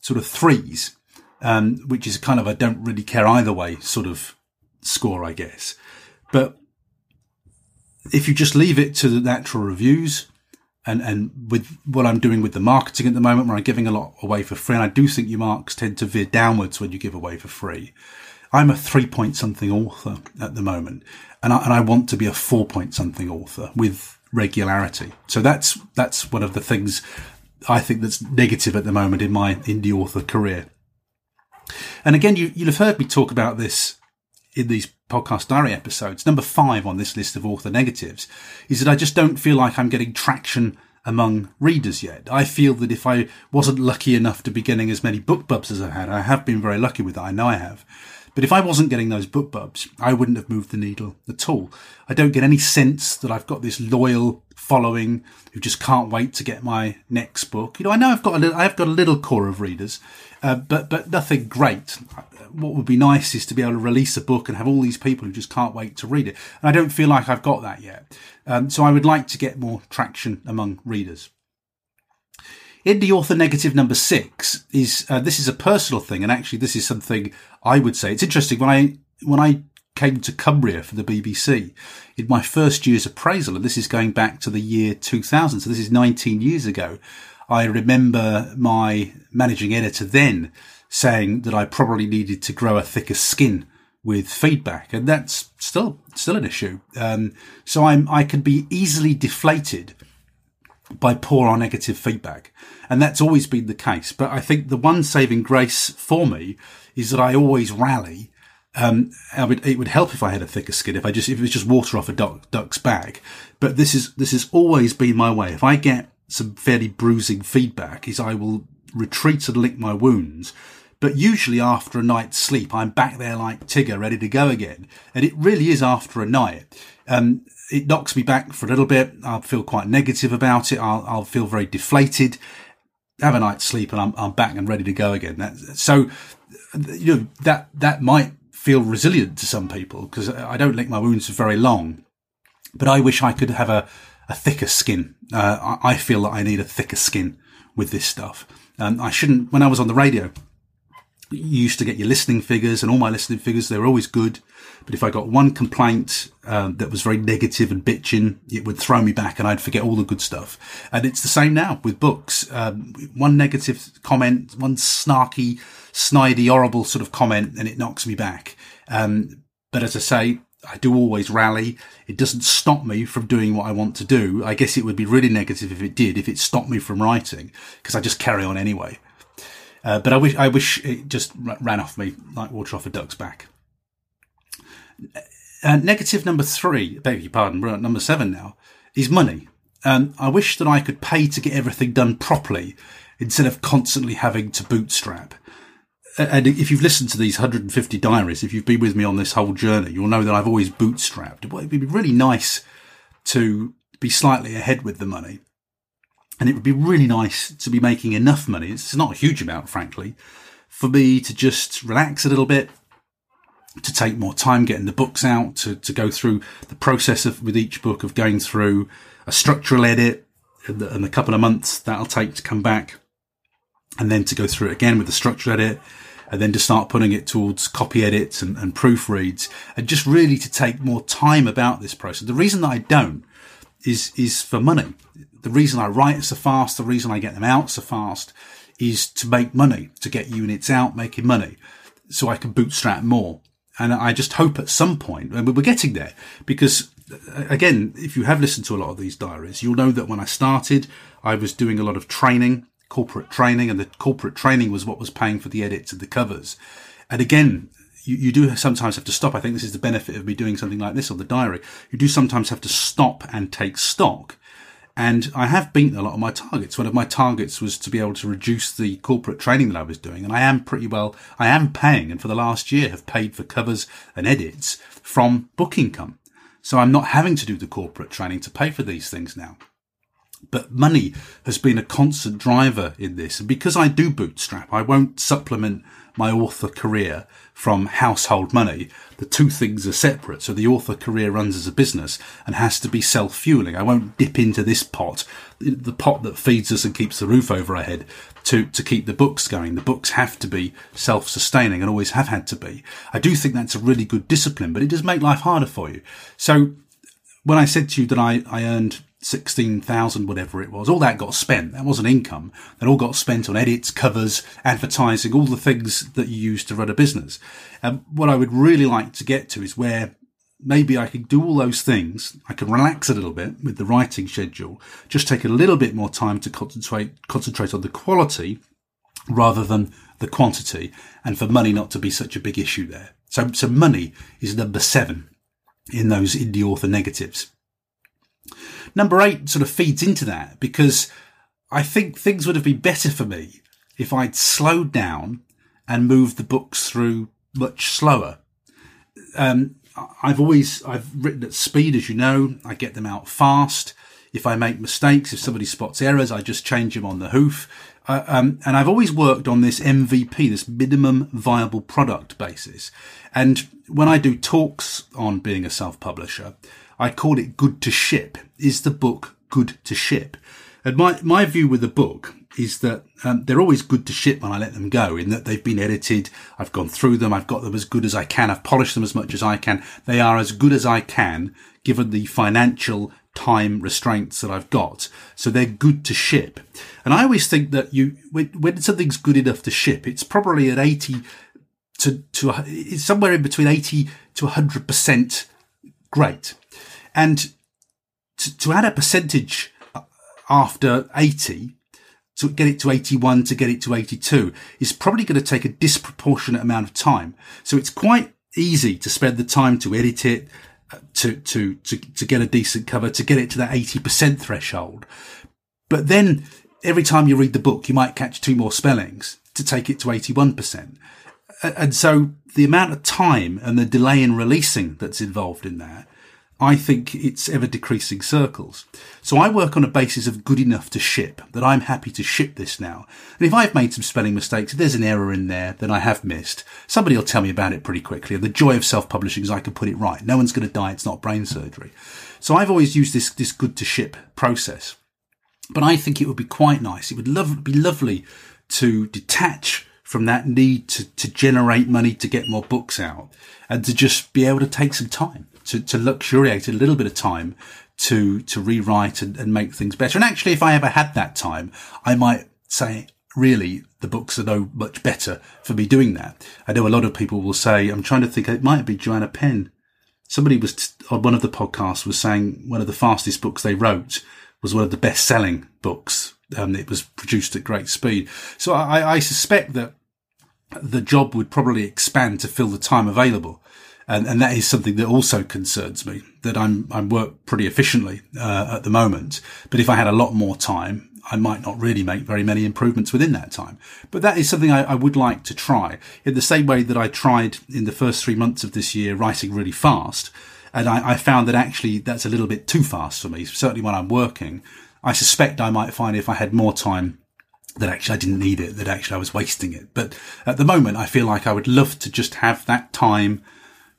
sort of threes, um, which is kind of I don't really care either way sort of score, I guess. But if you just leave it to the natural reviews and, and with what I'm doing with the marketing at the moment, where I'm giving a lot away for free, and I do think your marks tend to veer downwards when you give away for free. I'm a three point something author at the moment, and I, and I want to be a four point something author with regularity. So that's, that's one of the things I think that's negative at the moment in my indie author career. And again, you, you'll have heard me talk about this in these podcast diary episodes, number five on this list of author negatives is that I just don't feel like I'm getting traction among readers yet. I feel that if I wasn't lucky enough to be getting as many BookBubs as I had, I have been very lucky with that. I know I have. But if I wasn't getting those BookBubs, I wouldn't have moved the needle at all. I don't get any sense that I've got this loyal following who just can't wait to get my next book. You know, I know I've got a little, I've got a little core of readers, uh, but but nothing great what would be nice is to be able to release a book and have all these people who just can't wait to read it. And I don't feel like I've got that yet. Um, so I would like to get more traction among readers. Indie author negative number six is uh, this is a personal thing, and actually this is something I would say it's interesting when I when I came to Cumbria for the BBC in my first year's appraisal, and this is going back to the year 2000, so this is 19 years ago. I remember my managing editor then saying that I probably needed to grow a thicker skin with feedback, and that's still still an issue. Um, so I'm I can be easily deflated by poor or negative feedback, and that's always been the case. But I think the one saving grace for me is that I always rally. Um, would, it would help if I had a thicker skin, if I just if it was just water off a duck, duck's back. But this is this has always been my way. If I get some fairly bruising feedback, is I will retreat and lick my wounds but usually after a night's sleep, I'm back there like Tigger, ready to go again. And it really is after a night. Um, it knocks me back for a little bit. I'll feel quite negative about it. I'll, I'll feel very deflated. Have a night's sleep and I'm, I'm back and ready to go again. That, so, you know, that, that might feel resilient to some people because I don't lick my wounds for very long. But I wish I could have a, a thicker skin. Uh, I, feel that I need a thicker skin with this stuff. Um, I shouldn't, when I was on the radio, you used to get your listening figures and all my listening figures, they were always good. But if I got one complaint um, that was very negative and bitching, it would throw me back and I'd forget all the good stuff. And it's the same now with books. Um, one negative comment, one snarky, snidey, horrible sort of comment, and it knocks me back. Um, but as I say, I do always rally. It doesn't stop me from doing what I want to do. I guess it would be really negative if it did, if it stopped me from writing, because I just carry on anyway. Uh, but I wish I wish it just ran off me like water off a duck's back. Uh, negative number three, beg your pardon, we're at number seven now, is money. Um, I wish that I could pay to get everything done properly instead of constantly having to bootstrap. And if you've listened to these 150 diaries, if you've been with me on this whole journey, you'll know that I've always bootstrapped. It would be really nice to be slightly ahead with the money and it would be really nice to be making enough money. It's not a huge amount, frankly, for me to just relax a little bit, to take more time getting the books out, to, to go through the process of with each book of going through a structural edit and, the, a couple of months that'll take to come back, and then to go through it again with the structural edit, and then to start putting it towards copy edits and, and proofreads, and just really to take more time about this process. The reason that I don't is is for money the reason I write so fast, the reason I get them out so fast is to make money, to get units out making money so I can bootstrap more. And I just hope at some point, and we're getting there because uh, again, if you have listened to a lot of these diaries, you'll know that when I started, I was doing a lot of training, corporate training, and the corporate training was what was paying for the edits and the covers. And again, you, you do sometimes have to stop. I think this is the benefit of me doing something like this on the diary. You do sometimes have to stop and take stock and I have beaten a lot of my targets. One of my targets was to be able to reduce the corporate training that I was doing. And I am pretty well, I am paying and for the last year have paid for covers and edits from book income. So I'm not having to do the corporate training to pay for these things now. But money has been a constant driver in this. And because I do bootstrap, I won't supplement my author career from household money. The two things are separate. So the author career runs as a business and has to be self-fueling. I won't dip into this pot, the pot that feeds us and keeps the roof over our head to, to keep the books going. The books have to be self-sustaining and always have had to be. I do think that's a really good discipline, but it does make life harder for you. So when I said to you that I, I earned 16,000, whatever it was. All that got spent. That wasn't income. That all got spent on edits, covers, advertising, all the things that you use to run a business. And what I would really like to get to is where maybe I could do all those things. I can relax a little bit with the writing schedule, just take a little bit more time to concentrate, concentrate on the quality rather than the quantity and for money not to be such a big issue there. So, so money is number seven in those indie author negatives. Number eight sort of feeds into that because I think things would have been better for me if I'd slowed down and moved the books through much slower. Um, I've always I've written at speed, as you know. I get them out fast. If I make mistakes, if somebody spots errors, I just change them on the hoof. Uh, um, and I've always worked on this MVP, this minimum viable product basis. And when I do talks on being a self-publisher, I call it good to ship. Is the book good to ship? And my, my view with the book is that um, they're always good to ship when I let them go in that they've been edited. I've gone through them. I've got them as good as I can. I've polished them as much as I can. They are as good as I can given the financial time restraints that I've got. So they're good to ship. And I always think that you, when, when something's good enough to ship, it's probably at 80, to, to, it's somewhere in between 80 to 100% great. And to, to add a percentage after 80, to get it to 81 to get it to 82 is probably going to take a disproportionate amount of time. So it's quite easy to spend the time to edit it, uh, to, to, to, to get a decent cover, to get it to that 80% threshold. But then every time you read the book, you might catch two more spellings to take it to 81%. And so the amount of time and the delay in releasing that's involved in that I think it's ever decreasing circles. So I work on a basis of good enough to ship, that I'm happy to ship this now. And if I've made some spelling mistakes, if there's an error in there that I have missed, somebody will tell me about it pretty quickly. And the joy of self-publishing is I can put it right. No one's going to die. It's not brain surgery. So I've always used this, this good to ship process. But I think it would be quite nice. It would love, be lovely to detach from that need to, to generate money to get more books out and to just be able to take some time to, to luxuriate a little bit of time to, to rewrite and, and make things better. And actually, if I ever had that time, I might say, really, the books are no much better for me doing that. I know a lot of people will say, I'm trying to think, it might be Joanna Penn. Somebody was on one of the podcasts was saying one of the fastest books they wrote was one of the best selling books. Um, it was produced at great speed. So I, I suspect that the job would probably expand to fill the time available and, and that is something that also concerns me that I'm I work pretty efficiently uh, at the moment. But if I had a lot more time, I might not really make very many improvements within that time. But that is something I, I, would like to try in the same way that I tried in the first three months of this year writing really fast. And I, I found that actually that's a little bit too fast for me, certainly when I'm working. I suspect I might find if I had more time that actually I didn't need it, that actually I was wasting it. But at the moment, I feel like I would love to just have that time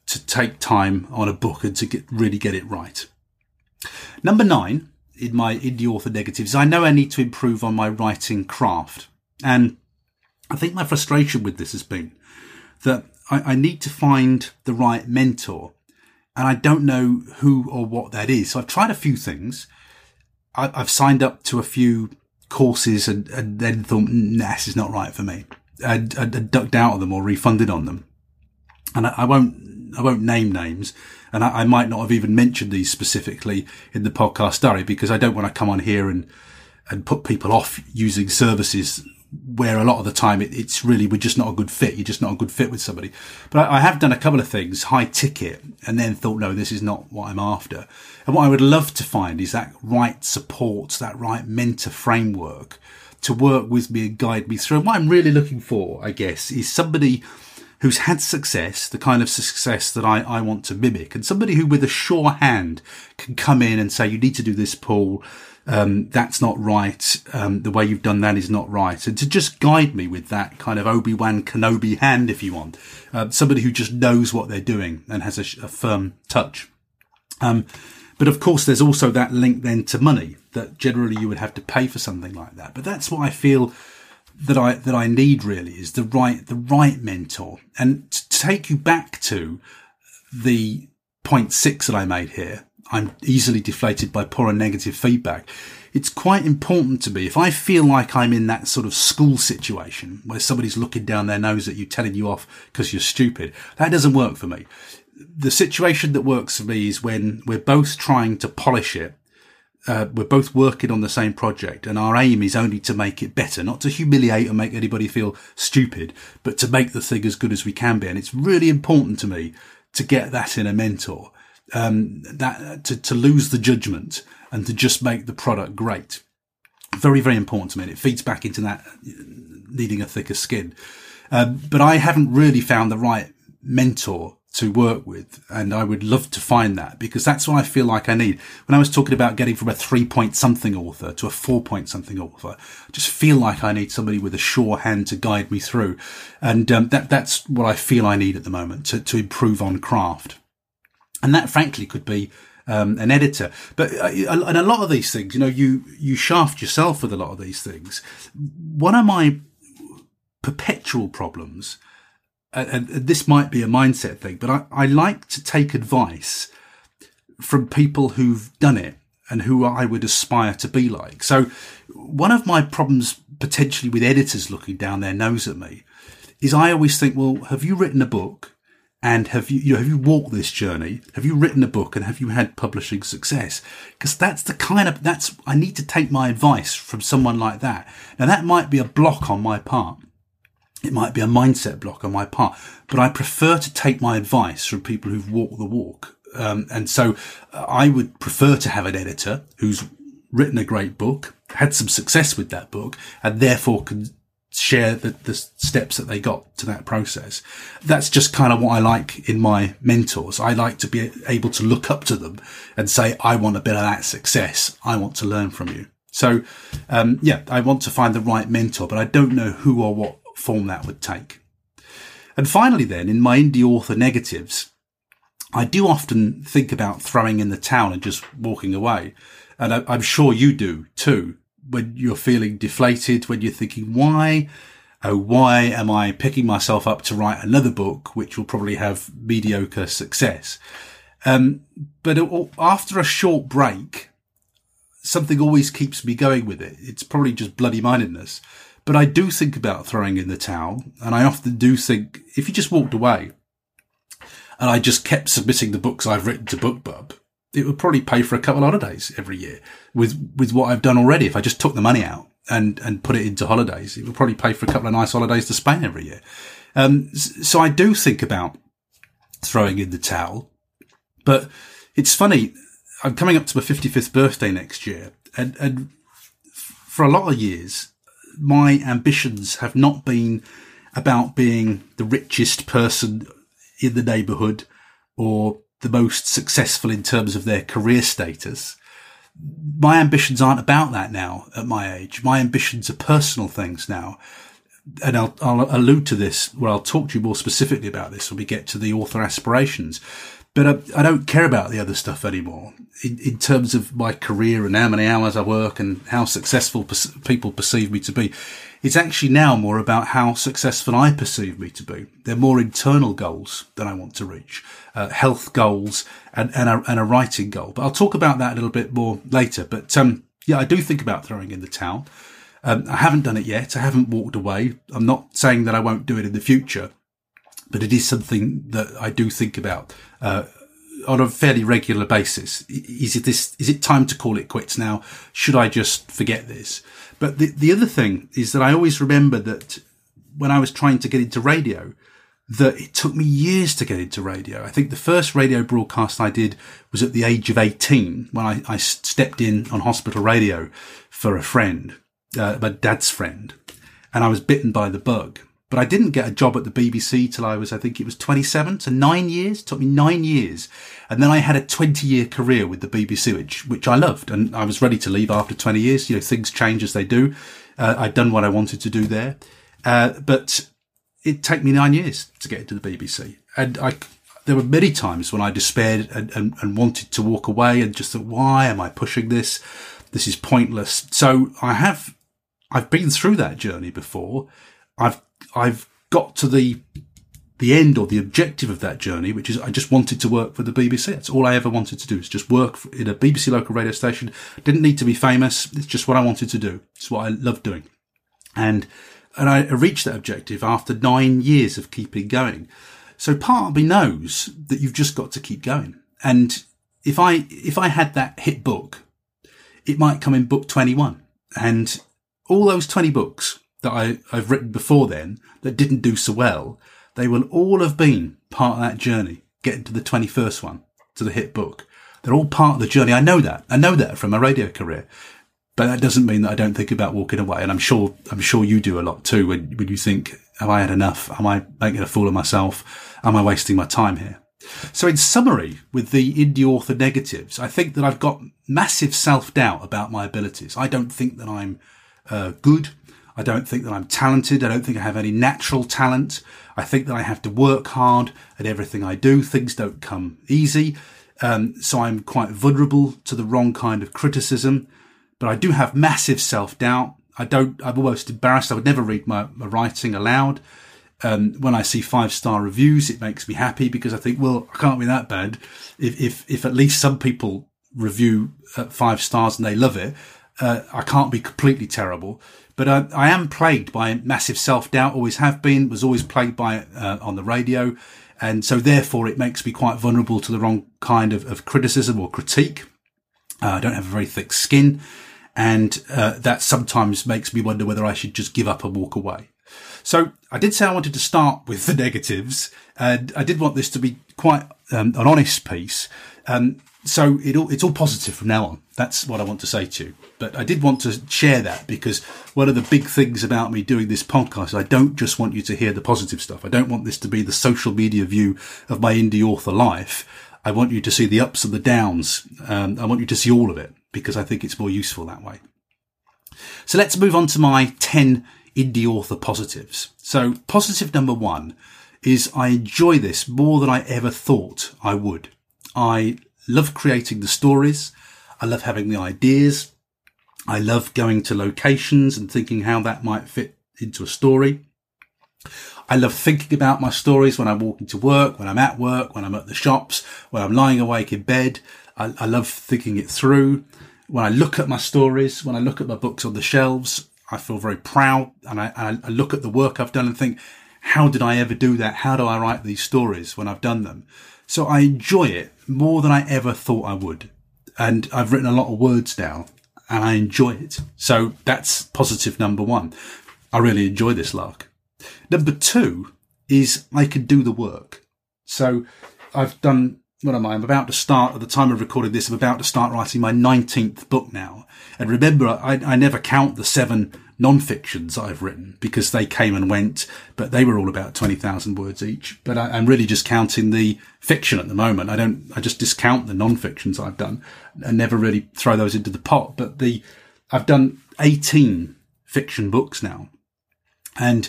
to take time on a book and to get, really get it right. Number nine in my indie author negatives, I know I need to improve on my writing craft. And I think my frustration with this has been that I, I need to find the right mentor and I don't know who or what that is. So I've tried a few things. I, have signed up to a few courses and, and then thought, nah, this is not right for me. And, and, ducked out of them or refunded on them. And I, I won't I won't name names, and I, I, might not have even mentioned these specifically in the podcast diary because I don't want to come on here and and put people off using services where a lot of the time it, it's really we're just not a good fit. You're just not a good fit with somebody. But I, I have done a couple of things high ticket, and then thought, no, this is not what I'm after. And what I would love to find is that right support, that right mentor framework to work with me and guide me through. And what I'm really looking for, I guess, is somebody who's had success, the kind of success that I, I want to mimic, and somebody who with a sure hand can come in and say, you need to do this, Paul. Um, that's not right. Um, the way you've done that is not right. And to just guide me with that kind of Obi-Wan Kenobi hand, if you want, uh, somebody who just knows what they're doing and has a, a firm touch. Um, but of course, there's also that link then to money that generally you would have to pay for something like that. But that's what I feel that I that I need really is the right the right mentor. And to take you back to the point six that I made here, I'm easily deflated by poor and negative feedback. It's quite important to me if I feel like I'm in that sort of school situation where somebody's looking down their nose at you, telling you off because you're stupid. That doesn't work for me. The situation that works for me is when we're both trying to polish it uh, we're both working on the same project and our aim is only to make it better, not to humiliate and make anybody feel stupid, but to make the thing as good as we can be. And it's really important to me to get that in a mentor, um, that to, to lose the judgment and to just make the product great. Very, very important to me. And it feeds back into that needing a thicker skin. Um, but I haven't really found the right mentor to work with. And I would love to find that because that's what I feel like I need. When I was talking about getting from a three point something author to a four point something author, I just feel like I need somebody with a sure hand to guide me through. And um, that, that's what I feel I need at the moment to, to improve on craft. And that frankly could be um, an editor. But uh, and a lot of these things, you know, you you shaft yourself with a lot of these things. One of my perpetual problems and this might be a mindset thing, but I, I like to take advice from people who've done it and who I would aspire to be like. So one of my problems potentially with editors looking down their nose at me is I always think, well, have you written a book? And have you, you know, have you walked this journey? Have you written a book and have you had publishing success? Because that's the kind of, that's, I need to take my advice from someone like that. Now that might be a block on my part. It might be a mindset block on my part, but I prefer to take my advice from people who've walked the walk. Um, and so uh, I would prefer to have an editor who's written a great book, had some success with that book, and therefore can share the, the steps that they got to that process. That's just kind of what I like in my mentors. I like to be able to look up to them and say, I want a bit of that success. I want to learn from you. So, um, yeah, I want to find the right mentor, but I don't know who or what form that would take. And finally, then, in my indie author negatives, I do often think about throwing in the towel and just walking away. And I, I'm sure you do too when you're feeling deflated, when you're thinking, why, oh, why am I picking myself up to write another book, which will probably have mediocre success? Um, but it, after a short break, something always keeps me going with it. It's probably just bloody mindedness. But I do think about throwing in the towel. And I often do think if you just walked away and I just kept submitting the books I've written to BookBub, it would probably pay for a couple of holidays every year with, with what I've done already. If I just took the money out and, and put it into holidays, it would probably pay for a couple of nice holidays to Spain every year. Um, so I do think about throwing in the towel, but it's funny. I'm coming up to my 55th birthday next year and, and for a lot of years, my ambitions have not been about being the richest person in the neighborhood or the most successful in terms of their career status. My ambitions aren't about that now at my age. My ambitions are personal things now. And I'll, I'll allude to this where I'll talk to you more specifically about this when we get to the author aspirations. But I, I don't care about the other stuff anymore in, in, terms of my career and how many hours I work and how successful people perceive me to be. It's actually now more about how successful I perceive me to be. They're more internal goals that I want to reach, uh, health goals and, and a, and a writing goal. But I'll talk about that a little bit more later. But, um, yeah, I do think about throwing in the towel. Um, I haven't done it yet. I haven't walked away. I'm not saying that I won't do it in the future, but it is something that I do think about, uh, on a fairly regular basis. Is it this, is it time to call it quits now? Should I just forget this? But the, the other thing is that I always remember that when I was trying to get into radio, that it took me years to get into radio. I think the first radio broadcast I did was at the age of 18 when I, I stepped in on hospital radio for a friend, uh, my dad's friend, and I was bitten by the bug. But I didn't get a job at the BBC till I was, I think it was 27, so nine years. It took me nine years. And then I had a 20 year career with the BBC, which, which I loved. And I was ready to leave after 20 years. You know, things change as they do. Uh, I'd done what I wanted to do there. Uh, but it took me nine years to get into the BBC. And I, there were many times when I despaired and, and, and wanted to walk away and just thought, why am I pushing this? This is pointless. So I have, I've been through that journey before. I've I've got to the the end or the objective of that journey, which is I just wanted to work for the BBC. That's all I ever wanted to do is just work in a BBC local radio station. Didn't need to be famous. It's just what I wanted to do. It's what I love doing. And, and I reached that objective after nine years of keeping going. So part of me knows that you've just got to keep going. And if I, if I had that hit book, it might come in book 21 and all those 20 books that I, I've written before then that didn't do so well, they will all have been part of that journey, getting to the 21st one, to the hit book. They're all part of the journey. I know that. I know that from my radio career. But that doesn't mean that I don't think about walking away. And I'm sure, I'm sure you do a lot too when, when you think, have I had enough? Am I making a fool of myself? Am I wasting my time here? So in summary, with the indie author negatives, I think that I've got massive self doubt about my abilities. I don't think that I'm uh, good. I don't think that I'm talented. I don't think I have any natural talent. I think that I have to work hard at everything I do. Things don't come easy. Um, so I'm quite vulnerable to the wrong kind of criticism. But I do have massive self doubt. I don't, I'm almost embarrassed. I would never read my, my writing aloud. Um, when I see five star reviews, it makes me happy because I think, well, I can't be that bad. If, if, if at least some people review at five stars and they love it, uh, I can't be completely terrible. But I, I am plagued by massive self doubt, always have been, was always plagued by it uh, on the radio. And so therefore it makes me quite vulnerable to the wrong kind of, of criticism or critique. Uh, I don't have a very thick skin. And uh, that sometimes makes me wonder whether I should just give up and walk away. So I did say I wanted to start with the negatives, and I did want this to be quite um, an honest piece. Um, so it all, it's all positive from now on. That's what I want to say to you. But I did want to share that because one of the big things about me doing this podcast, I don't just want you to hear the positive stuff. I don't want this to be the social media view of my indie author life. I want you to see the ups and the downs. Um, I want you to see all of it because I think it's more useful that way. So let's move on to my 10 indie author positives. So positive number one is I enjoy this more than I ever thought I would. I love creating the stories. I love having the ideas. I love going to locations and thinking how that might fit into a story. I love thinking about my stories when I'm walking to work, when I'm at work, when I'm at the shops, when I'm lying awake in bed. I, I love thinking it through. When I look at my stories, when I look at my books on the shelves, I feel very proud and I, I look at the work I've done and think, how did I ever do that? How do I write these stories when I've done them? So I enjoy it more than I ever thought I would. And I've written a lot of words now and I enjoy it. So that's positive number one. I really enjoy this lark. Number two is I can do the work. So I've done, what am I? I'm about to start, at the time of recording this, I'm about to start writing my 19th book now. And remember, I, I never count the seven non-fictions I've written because they came and went, but they were all about 20,000 words each. But I, am really just counting the fiction at the moment. I don't, I just discount the non-fictions I've done and never really throw those into the pot. But the, I've done 18 fiction books now. And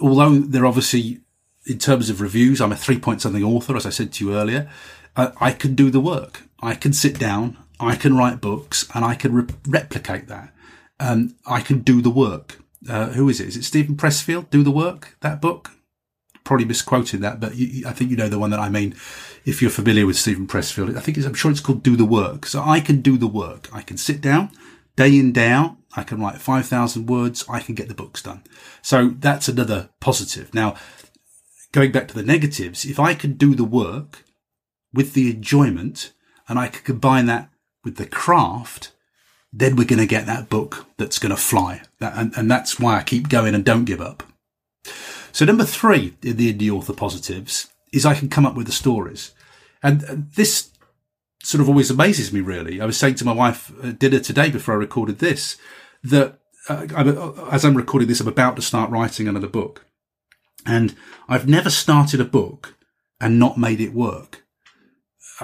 although they're obviously, in terms of reviews, I'm a three point something author, as I said to you earlier, I, I can do the work. I can sit down, I can write books and I can re- replicate that um, I can do the work. Uh, who is it? Is it Steven Pressfield? Do the work? That book? Probably misquoted that, but you, I think you know the one that I mean. If you're familiar with Steven Pressfield, I think I'm sure it's called Do the Work. So I can do the work. I can sit down day in, day out. I can write 5,000 words. I can get the books done. So that's another positive. Now, going back to the negatives, if I can do the work with the enjoyment and I can combine that with the craft, then we're going to get that book that's going to fly. That, and, and that's why I keep going and don't give up. So number three in the indie author positives is I can come up with the stories. And, this sort of always amazes me, really. I was saying to my wife at dinner today before I recorded this that uh, I'm, as I'm recording this, I'm about to start writing another book. And I've never started a book and not made it work.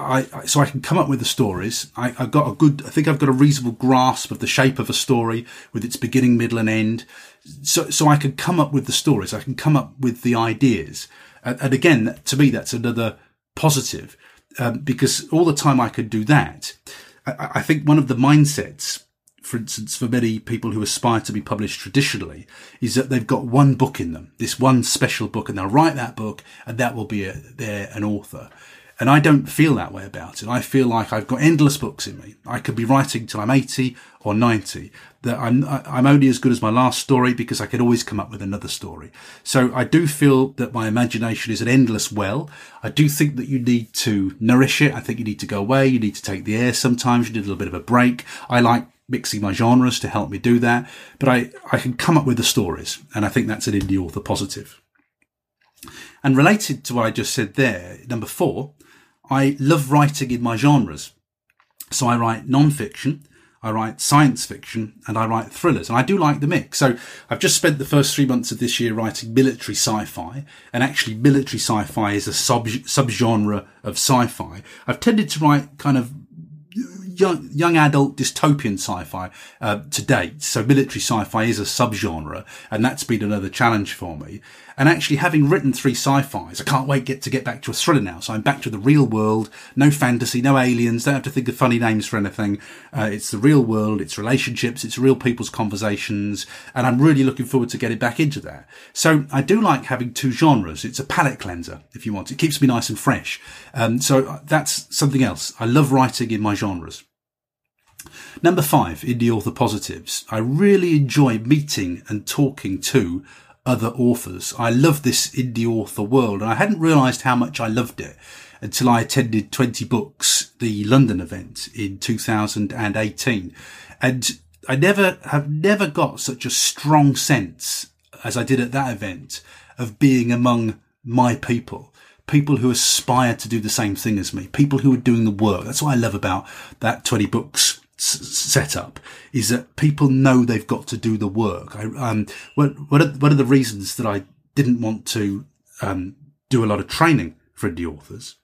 I, I, so I can come up with the stories. I, have got a good, I think I've got a reasonable grasp of the shape of a story with its beginning, middle, and end. So, so I can come up with the stories. I can come up with the ideas. And, and again, to me, that's another positive um, because all the time I could do that. I, I think one of the mindsets, for instance, for many people who aspire to be published traditionally, is that they've got one book in them, this one special book, and they'll write that book, and that will be a, they're an author. And I don't feel that way about it. I feel like I've got endless books in me. I could be writing till I'm 80 or 90. That I'm, I'm only as good as my last story because I could always come up with another story. So I do feel that my imagination is an endless well. I do think that you need to nourish it. I think you need to go away. You need to take the air sometimes. You need a little bit of a break. I like mixing my genres to help me do that. But I, I can come up with the stories. And I think that's an indie author positive. And related to what I just said there, number four, I love writing in my genres. So I write non-fiction, I write science fiction, and I write thrillers. And I do like the mix. So I've just spent the first three months of this year writing military sci-fi. And actually military sci-fi is a sub, subgenre of sci-fi. I've tended to write kind of young, young adult dystopian sci-fi uh, to date. So military sci-fi is a subgenre, and that's been another challenge for me. And actually, having written three sci-fis, I can't wait get to get back to a thriller now. So I'm back to the real world, no fantasy, no aliens. Don't have to think of funny names for anything. Uh, it's the real world, it's relationships, it's real people's conversations, and I'm really looking forward to getting back into that. So I do like having two genres. It's a palate cleanser, if you want. It keeps me nice and fresh. Um, so that's something else. I love writing in my genres. Number five, indie author positives. I really enjoy meeting and talking to other authors. I love this indie author world and I hadn't realized how much I loved it until I attended 20 Books, the London event in 2018. And I never have never got such a strong sense as I did at that event of being among my people, people who aspire to do the same thing as me, people who are doing the work. That's what I love about that 20 Books setup is that people know they've got to do the work. I, um, one, of, one of the reasons that I didn't want to, um, do a lot of training for indie authors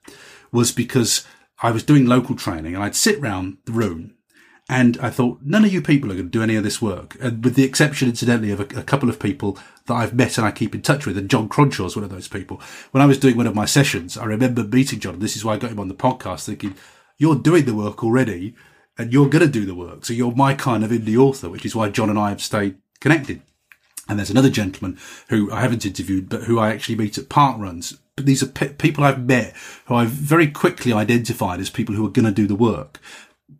was because I was doing local training and I'd sit round the room and I thought, none of you people are going to do any of this work. And with the exception, incidentally, of a, a, couple of people that I've met and I keep in touch with. And John Cronshaw's one of those people. When I was doing one of my sessions, I remember meeting John. This is why I got him on the podcast thinking, you're doing the work already and you're going to do the work. So you're my kind of indie author, which is why John and I have stayed connected. And there's another gentleman who I haven't interviewed, but who I actually meet at parkruns. But these are pe- people I've met who I've very quickly identified as people who are going to do the work.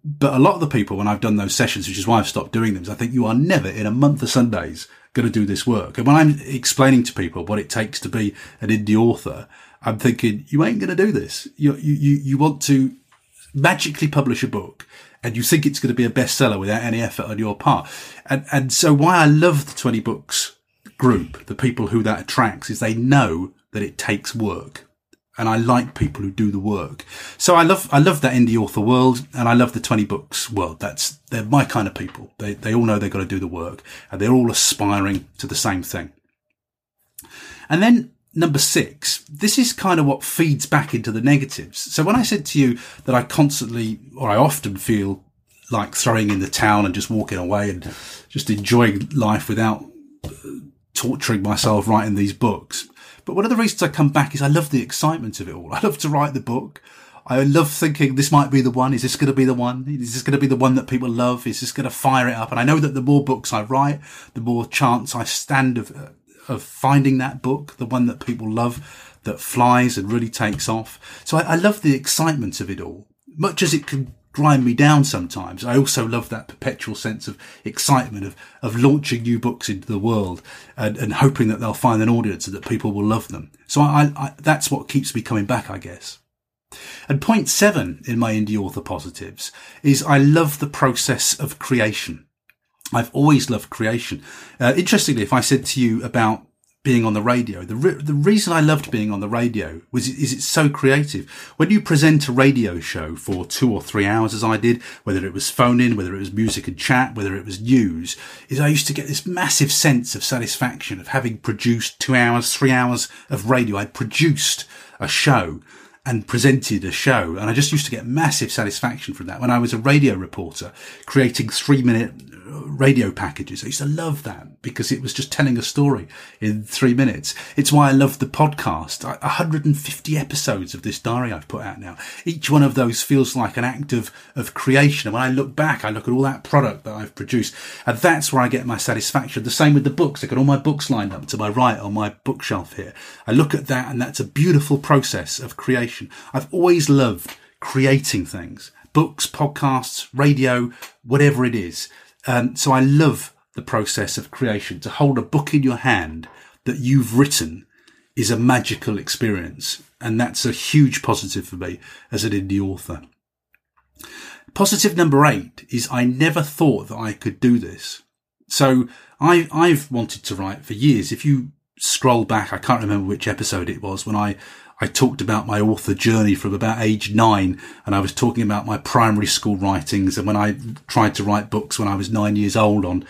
But a lot of the people, when I've done those sessions, which is why I've stopped doing them, is I think you are never in a month of Sundays going to do this work. And when I'm explaining to people what it takes to be an indie author, I'm thinking, you ain't going to do this. You, you, you want to magically publish a book and you think it's going to be a bestseller without any effort on your part. And, and so why I love the 20 books group, the people who that attracts is they know that it takes work. And I like people who do the work. So I love, I love that indie author world and I love the 20 books world. That's, they're my kind of people. They, they all know they've got to do the work and they're all aspiring to the same thing. And then number six, this is kind of what feeds back into the negatives. So when I said to you that I constantly, or I often feel like throwing in the towel and just walking away and just enjoying life without uh, torturing myself writing these books. But one of the reasons I come back is I love the excitement of it all. I love to write the book. I love thinking this might be the one. Is this going to be the one? Is this going to be the one that people love? Is this going to fire it up? And I know that the more books I write, the more chance I stand of uh, of finding that book, the one that people love, that flies and really takes off. So I, I love the excitement of it all, much as it can grind me down sometimes. I also love that perpetual sense of excitement of, of launching new books into the world and, and hoping that they'll find an audience and that people will love them. So I, I, that's what keeps me coming back, I guess. And point seven in my indie author positives is I love the process of creation. I've always loved creation. Uh, interestingly, if I said to you about being on the radio, the re- the reason I loved being on the radio was is it's so creative. When you present a radio show for two or three hours, as I did, whether it was phone in, whether it was music and chat, whether it was news, is I used to get this massive sense of satisfaction of having produced two hours, three hours of radio. I produced a show and presented a show. And I just used to get massive satisfaction from that when I was a radio reporter creating three minute radio packages. I used to love that because it was just telling a story in three minutes. It's why I love the podcast. 150 episodes of this diary I've put out now. Each one of those feels like an act of, of creation. And when I look back, I look at all that product that I've produced and that's where I get my satisfaction. The same with the books. I've got all my books lined up to my right on my bookshelf here. I look at that and that's a beautiful process of creation. I've always loved creating things books, podcasts, radio, whatever it is. Um, so I love the process of creation. To hold a book in your hand that you've written is a magical experience. And that's a huge positive for me as an indie author. Positive number eight is I never thought that I could do this. So I, I've wanted to write for years. If you scroll back, I can't remember which episode it was when I I talked about my author journey from about age nine and I was talking about my primary school writings and when I tried to write books when I was nine years old on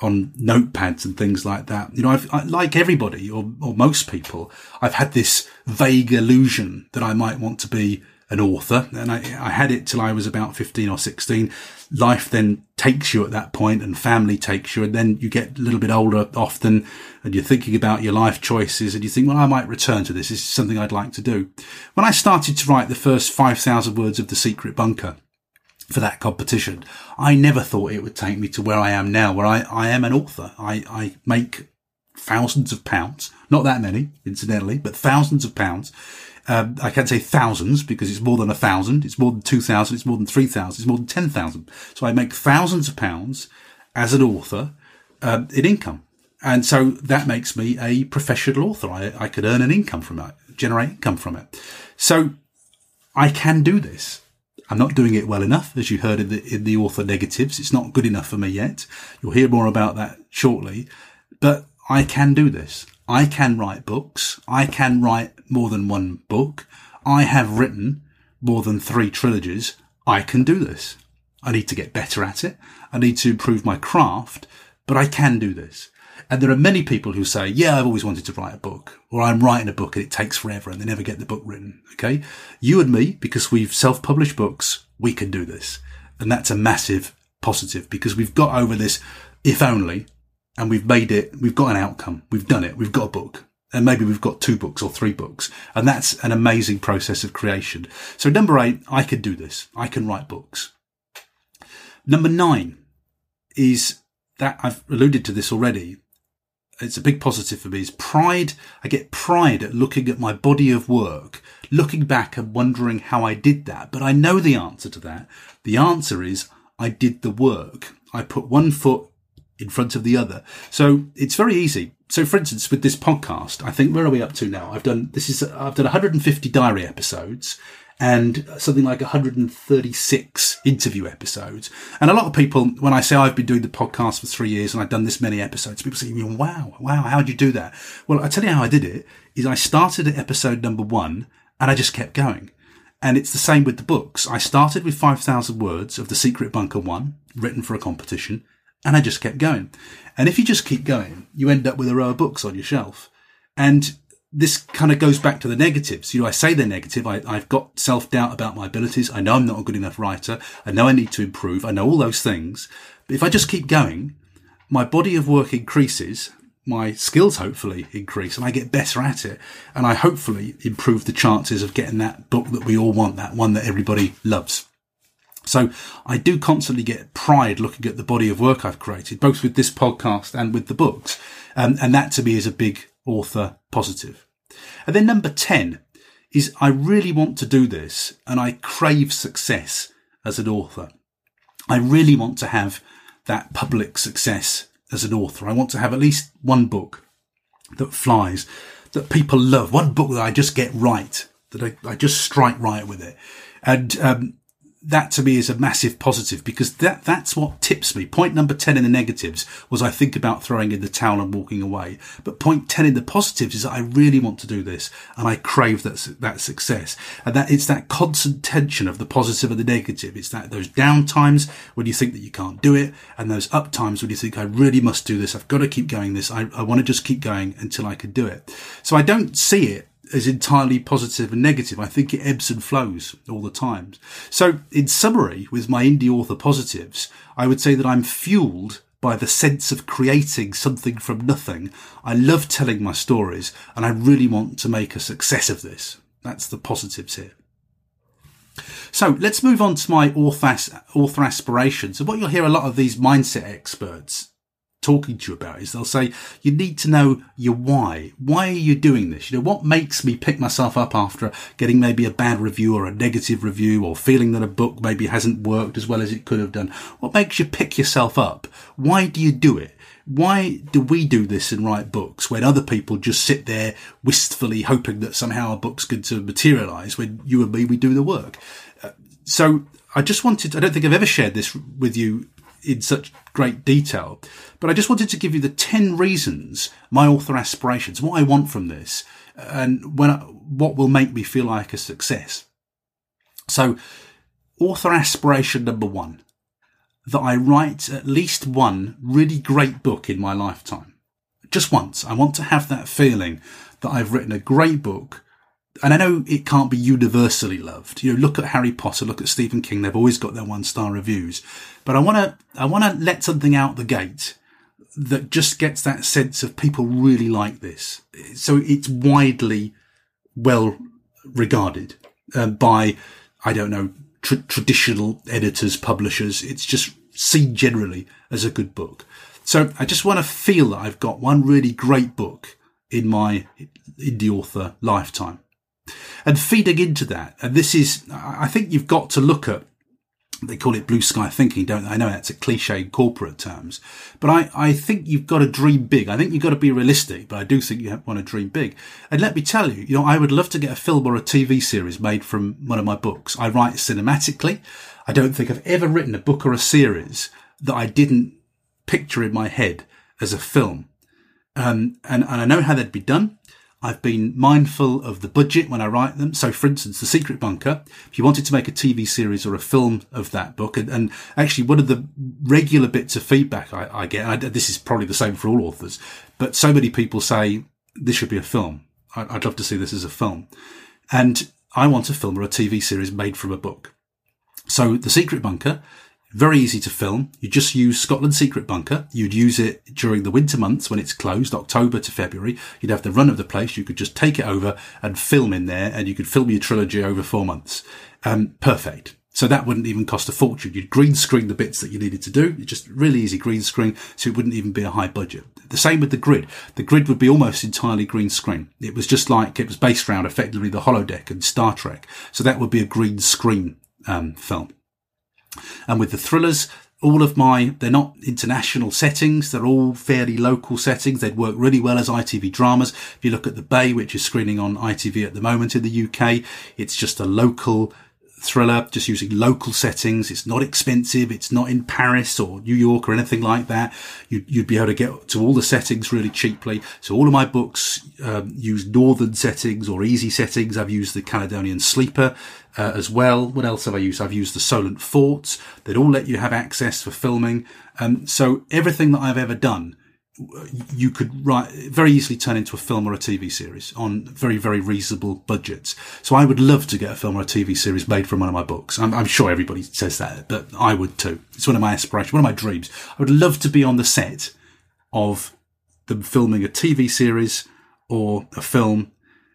on notepads and things like that. You know, I've, I, like everybody or, or most people, I've had this vague illusion that I might want to be an author. And I, I had it till I was about 15 or 16. Life then takes you at that point and family takes you. And then you get a little bit older often and you're thinking about your life choices and you think, well, I might return to this. This is something I'd like to do. When I started to write the first 5,000 words of The Secret Bunker, for that competition. I never thought it would take me to where I am now, where I, I am an author. I, I make thousands of pounds, not that many, incidentally, but thousands of pounds Um, I can't say thousands because it's more than a thousand. It's more than two thousand. It's more than three thousand. It's more than ten thousand. So I make thousands of pounds as an author um, in income, and so that makes me a professional author. I, I could earn an income from it, generate income from it. So I can do this. I'm not doing it well enough, as you heard in the, in the author negatives. It's not good enough for me yet. You'll hear more about that shortly, but I can do this. I can write books. I can write more than one book. I have written more than three trilogies. I can do this. I need to get better at it. I need to improve my craft, but I can do this. And there are many people who say, yeah, I've always wanted to write a book or I'm writing a book and it takes forever and they never get the book written. Okay. You and me, because we've self-published books, we can do this. And that's a massive positive because we've got over this if only and we've made it, we've got an outcome. We've done it. We've got a book and maybe we've got two books or three books. And that's an amazing process of creation. So number eight, I can do this. I can write books. Number nine is that I've alluded to this already it's a big positive for me is pride. I get pride at looking at my body of work, looking back and wondering how I did that. But I know the answer to that. The answer is I did the work. I put one foot in front of the other. So it's very easy. So for instance, with this podcast, I think where are we up to now? I've done, this is, I've done 150 diary episodes and something like 136 interview episodes. And a lot of people, when I say I've been doing the podcast for three years and I've done this many episodes, people say, wow, wow, how did you do that? Well, I tell you how I did it is I started at episode number one and I just kept going. And it's the same with the books. I started with 5,000 words of The Secret Bunker One, written for a competition, and I just kept going. And if you just keep going, you end up with a row of books on your shelf. And this kind of goes back to the negatives. You know, I say they're negative. I, I've got self doubt about my abilities. I know I'm not a good enough writer. I know I need to improve. I know all those things. But if I just keep going, my body of work increases. My skills hopefully increase and I get better at it. And I hopefully improve the chances of getting that book that we all want, that one that everybody loves. So I do constantly get pride looking at the body of work I've created, both with this podcast and with the books. Um, and that to me is a big author positive. And then number 10 is I really want to do this and I crave success as an author. I really want to have that public success as an author. I want to have at least one book that flies, that people love, one book that I just get right, that I, I just strike right with it. And um, that to me is a massive positive because that that's what tips me. Point number 10 in the negatives was I think about throwing in the towel and walking away. But point 10 in the positives is that I really want to do this and I crave that, that success. And that it's that constant tension of the positive and the negative. It's that those down times when you think that you can't do it and those up times when you think I really must do this. I've got to keep going this. I, I want to just keep going until I can do it. So I don't see it as entirely positive and negative. I think it ebbs and flows all the time. So in summary, with my indie author positives, I would say that I'm fueled by the sense of creating something from nothing. I love telling my stories and I really want to make a success of this. That's the positives here. So let's move on to my author, author aspirations. And what you'll hear a lot of these mindset experts talking to you about is they'll say, you need to know your why. Why are you doing this? You know, what makes me pick myself up after getting maybe a bad review or a negative review or feeling that a book maybe hasn't worked as well as it could have done? What makes you pick yourself up? Why do you do it? Why do we do this and write books when other people just sit there wistfully hoping that somehow a book's going to materialize when you and me, we do the work? Uh, so I just wanted, I don't think I've ever shared this with you in such great detail. But I just wanted to give you the 10 reasons my author aspirations, what I want from this, and when I, what will make me feel like a success. So, author aspiration number one, that I write at least one really great book in my lifetime. Just once. I want to have that feeling that I've written a great book and I know it can't be universally loved. You know, look at Harry Potter, look at Stephen King. They've always got their one star reviews, but I want to, I want to let something out the gate that just gets that sense of people really like this. So it's widely well regarded uh, by, I don't know, tra- traditional editors, publishers. It's just seen generally as a good book. So I just want to feel that I've got one really great book in my indie author lifetime. And feeding into that, and this is, I think you've got to look at they call it blue sky thinking, don't they? I know that's a cliche in corporate terms, but I, I think you've got to dream big. I think you've got to be realistic, but I do think you want to dream big. And let me tell you, you know, I would love to get a film or a TV series made from one of my books. I write cinematically. I don't think I've ever written a book or a series that I didn't picture in my head as a film. Um, and, and I know how that'd be done. I've been mindful of the budget when I write them. So, for instance, The Secret Bunker, if you wanted to make a TV series or a film of that book, and, and actually one of the regular bits of feedback I, I get, I, this is probably the same for all authors, but so many people say this should be a film. I, I'd love to see this as a film. And I want a film or a TV series made from a book. So, The Secret Bunker very easy to film. You just use Scotland Secret Bunker. You'd use it during the winter months when it's closed, October to February. You'd have the run of the place. You could just take it over and film in there and you could film your trilogy over four months. Um, perfect. So that wouldn't even cost a fortune. You'd green screen the bits that you needed to do. It's just really easy green screen. So it wouldn't even be a high budget. The same with the grid. The grid would be almost entirely green screen. It was just like it was based around effectively the holodeck and Star Trek. So that would be a green screen, um, film. And with the thrillers, all of my, they're not international settings. They're all fairly local settings. They'd work really well as ITV dramas. If you look at The Bay, which is screening on ITV at the moment in the UK, it's just a local thriller, just using local settings. It's not expensive. It's not in Paris or New York or anything like that. You'd, you'd be able to get to all the settings really cheaply. So all of my books um, use northern settings or easy settings. I've used the Caledonian Sleeper uh, as well. What else have I used? I've used the Solent Forts. They'd all let you have access for filming. Um, so everything that I've ever done you could write very easily turn into a film or a TV series on very, very reasonable budgets. So I would love to get a film or a TV series made from one of my books. I'm, I'm, sure everybody says that, but I would too. It's one of my aspirations, one of my dreams. I would love to be on the set of them filming a TV series or a film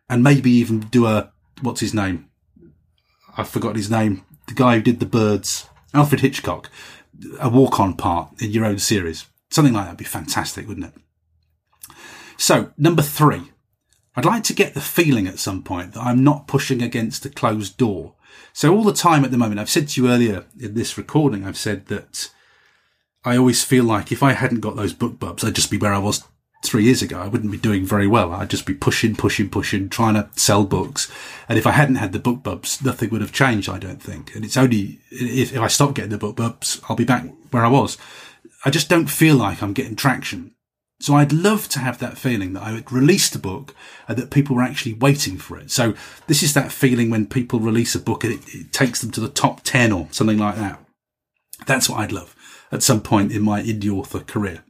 and maybe even do a, what's his name? I've forgotten his name. The guy who did the birds, Alfred Hitchcock, a walk on part in your own series Something like that would be fantastic, wouldn't it? So, number three, I'd like to get the feeling at some point that I'm not pushing against a closed door. So all the time at the moment, I've said to you earlier in this recording, I've said that I always feel like if I hadn't got those book BookBubs, I'd just be where I was three years ago. I wouldn't be doing very well. I'd just be pushing, pushing, pushing, trying to sell books. And if I hadn't had the book BookBubs, nothing would have changed, I don't think. And it's only if, if I stop getting the book BookBubs, I'll be back where I was. I just don't feel like I'm getting traction. So I'd love to have that feeling that I would release the book and that people were actually waiting for it. So this is that feeling when people release a book and it, it takes them to the top 10 or something like that. That's what I'd love at some point in my indie author career.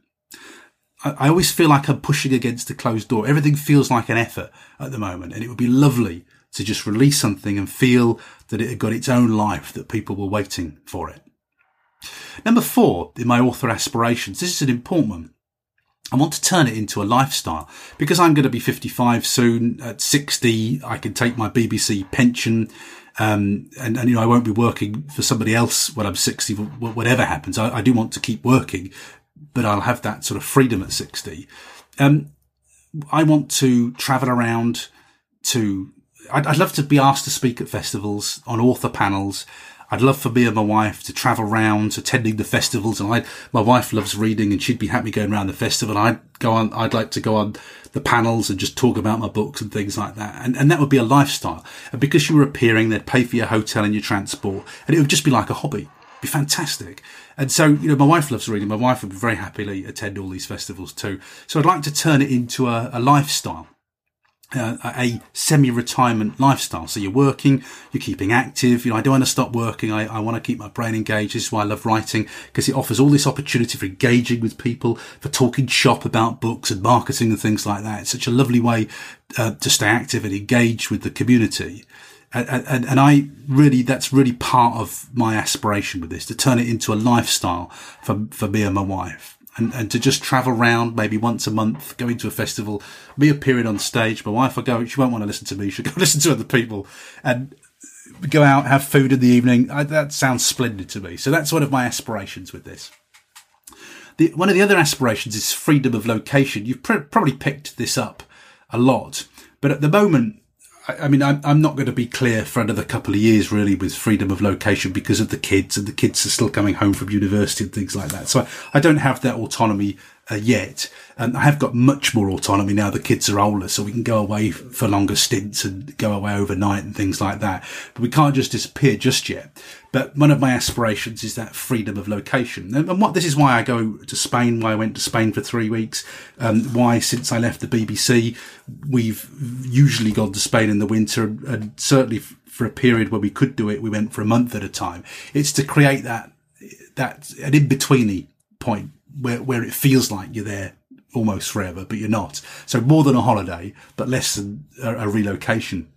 I, I always feel like I'm pushing against a closed door. Everything feels like an effort at the moment and it would be lovely to just release something and feel that it had got its own life, that people were waiting for it. Number four in my author aspirations, this is an important one. I want to turn it into a lifestyle because I'm going to be 55 soon. At 60, I can take my BBC pension. Um, and, and, you know, I won't be working for somebody else when I'm 60, whatever happens. I, I, do want to keep working, but I'll have that sort of freedom at 60. Um, I want to travel around to, I'd, I'd love to be asked to speak at festivals on author panels. I'd love for me and my wife to travel around attending the festivals. And I, my wife loves reading and she'd be happy going around the festival. I'd go on, I'd like to go on the panels and just talk about my books and things like that. And, and that would be a lifestyle. And because you were appearing, they'd pay for your hotel and your transport and it would just be like a hobby. It'd be fantastic. And so, you know, my wife loves reading. My wife would very happily attend all these festivals too. So I'd like to turn it into a, a lifestyle uh, a semi-retirement lifestyle. So you're working, you're keeping active. You know, I don't want to stop working. I, I want to keep my brain engaged. This is why I love writing because it offers all this opportunity for engaging with people, for talking shop about books and marketing and things like that. It's such a lovely way uh, to stay active and engage with the community. And, and, and I really, that's really part of my aspiration with this, to turn it into a lifestyle for, for me and my wife and, and to just travel around maybe once a month, going to a festival, me appearing on stage. My wife I go, she won't want to listen to me. She'll go listen to other people and go out, have food in the evening. I, that sounds splendid to me. So that's one of my aspirations with this. The, one of the other aspirations is freedom of location. You've pr- probably picked this up a lot, but at the moment, I, mean, I'm, I'm not going to be clear for another couple of years really with freedom of location because of the kids and the kids are still coming home from university and things like that. So I, I don't have that autonomy uh, yet. And I have got much more autonomy now the kids are older, so we can go away for longer stints and go away overnight and things like that. But we can't just disappear just yet. But one of my aspirations is that freedom of location. And, what this is why I go to Spain, why I went to Spain for three weeks, um, why since I left the BBC, we've usually gone to Spain in the winter and, and certainly for a period where we could do it, we went for a month at a time. It's to create that, that, an in-betweeny point where, where it feels like you're there almost forever, but you're not. So more than a holiday, but less than a, a relocation.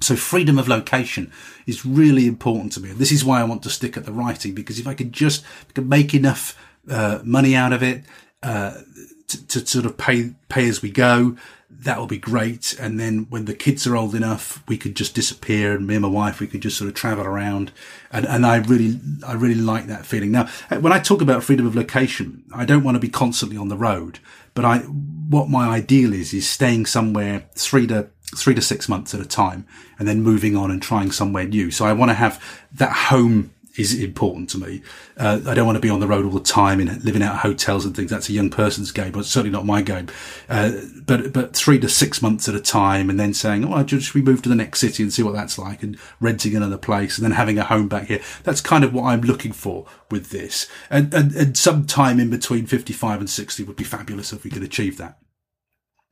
So freedom of location is really important to me. And this is why I want to stick at the writing, because if I could just could make enough uh, money out of it, uh, to, to, sort of pay, pay as we go, that will be great. And then when the kids are old enough, we could just disappear and me and my wife, we could just sort of travel around. And, and I really, I really like that feeling. Now, uh, when I talk about freedom of location, I don't want to be constantly on the road, but I, what my ideal is, is staying somewhere three to, three to six months at a time and then moving on and trying somewhere new. So I want to have that home is important to me. Uh, I don't want to be on the road all the time and living out of hotels and things. That's a young person's game, but certainly not my game. Uh, but but three to six months at a time, and then saying, "Oh, should we move to the next city and see what that's like?" and renting another place, and then having a home back here. That's kind of what I'm looking for with this. And and, and some time in between 55 and 60 would be fabulous if we could achieve that.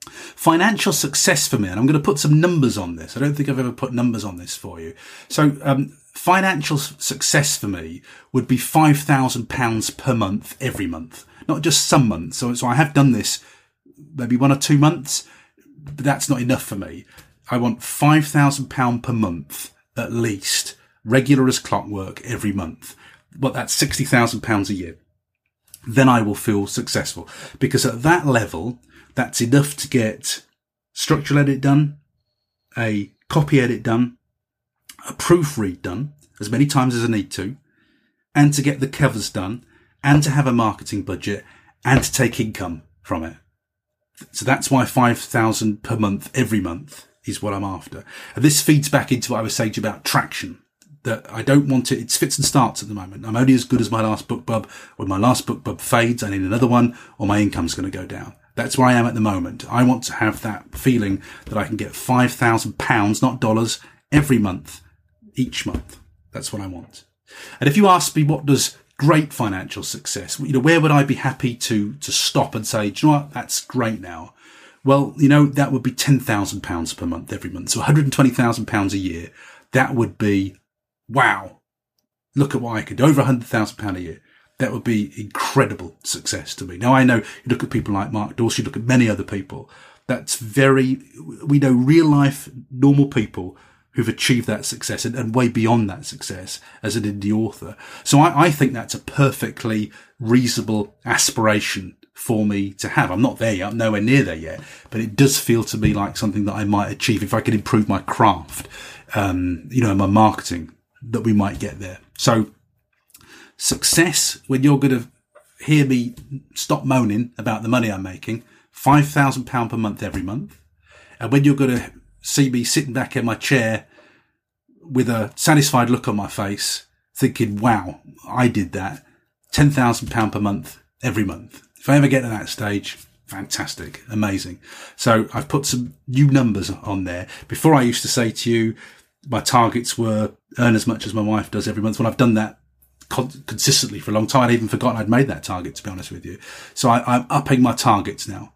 Financial success for me, and I'm going to put some numbers on this. I don't think I've ever put numbers on this for you. So, um, financial success for me would be £5,000 per month every month, not just some months. So, so I have done this maybe one or two months, but that's not enough for me. I want £5,000 per month at least, regular as clockwork every month. But that's £60,000 a year. Then I will feel successful because at that level, that's enough to get structural edit done, a copy edit done, a proofread done as many times as I need to, and to get the covers done, and to have a marketing budget, and to take income from it. So that's why 5,000 per month every month is what I'm after. And this feeds back into what I was saying about traction. That I don't want it, it's fits and starts at the moment. I'm only as good as my last BookBub. When my last BookBub fades, I need another one, or my income's going to go down. That's where I am at the moment. I want to have that feeling that I can get £5,000, not dollars, every month each month. That's what I want. And if you ask me, what does great financial success, you know, where would I be happy to, to stop and say, you know what? That's great now. Well, you know, that would be £10,000 per month every month. So £120,000 a year. That would be, wow. Look at what I could do. Over £100,000 a year. That would be incredible success to me. Now I know you look at people like Mark Dawson, you look at many other people. That's very, we know real life, normal people who've achieved that success and, and, way beyond that success as an indie author. So I, I, think that's a perfectly reasonable aspiration for me to have. I'm not there yet. I'm nowhere near there yet, but it does feel to me like something that I might achieve if I could improve my craft, um, you know, my marketing that we might get there. So success when you're going to hear me stop moaning about the money I'm making, £5,000 per month every month. And when you're going to see me sitting back in my chair with a satisfied look on my face, thinking, wow, I did that. £10,000 per month every month. If I ever get to that stage, fantastic, amazing. So I've put some new numbers on there. Before I used to say to you, my targets were earn as much as my wife does every month. When I've done that con- consistently for a long time, I'd even forgotten I'd made that target, to be honest with you. So I, am upping my targets now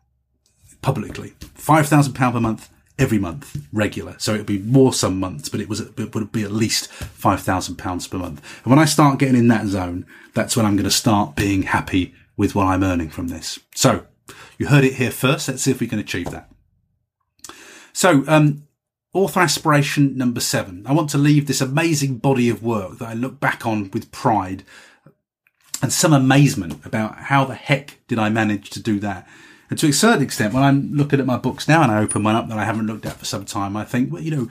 publicly. £5,000 per month every month, regular. So it would be more some months, but it was it would be at least five thousand pounds per month. And when I start getting in that zone, that's when I'm going to start being happy with what I'm earning from this. So you heard it here first. Let's see if we can achieve that. So, um, author aspiration number seven. I want to leave this amazing body of work that I look back on with pride and some amazement about how the heck did I manage to do that and to a certain extent, when I'm looking at my books now and I open one up that I haven't looked at for some time, I think, well, you know,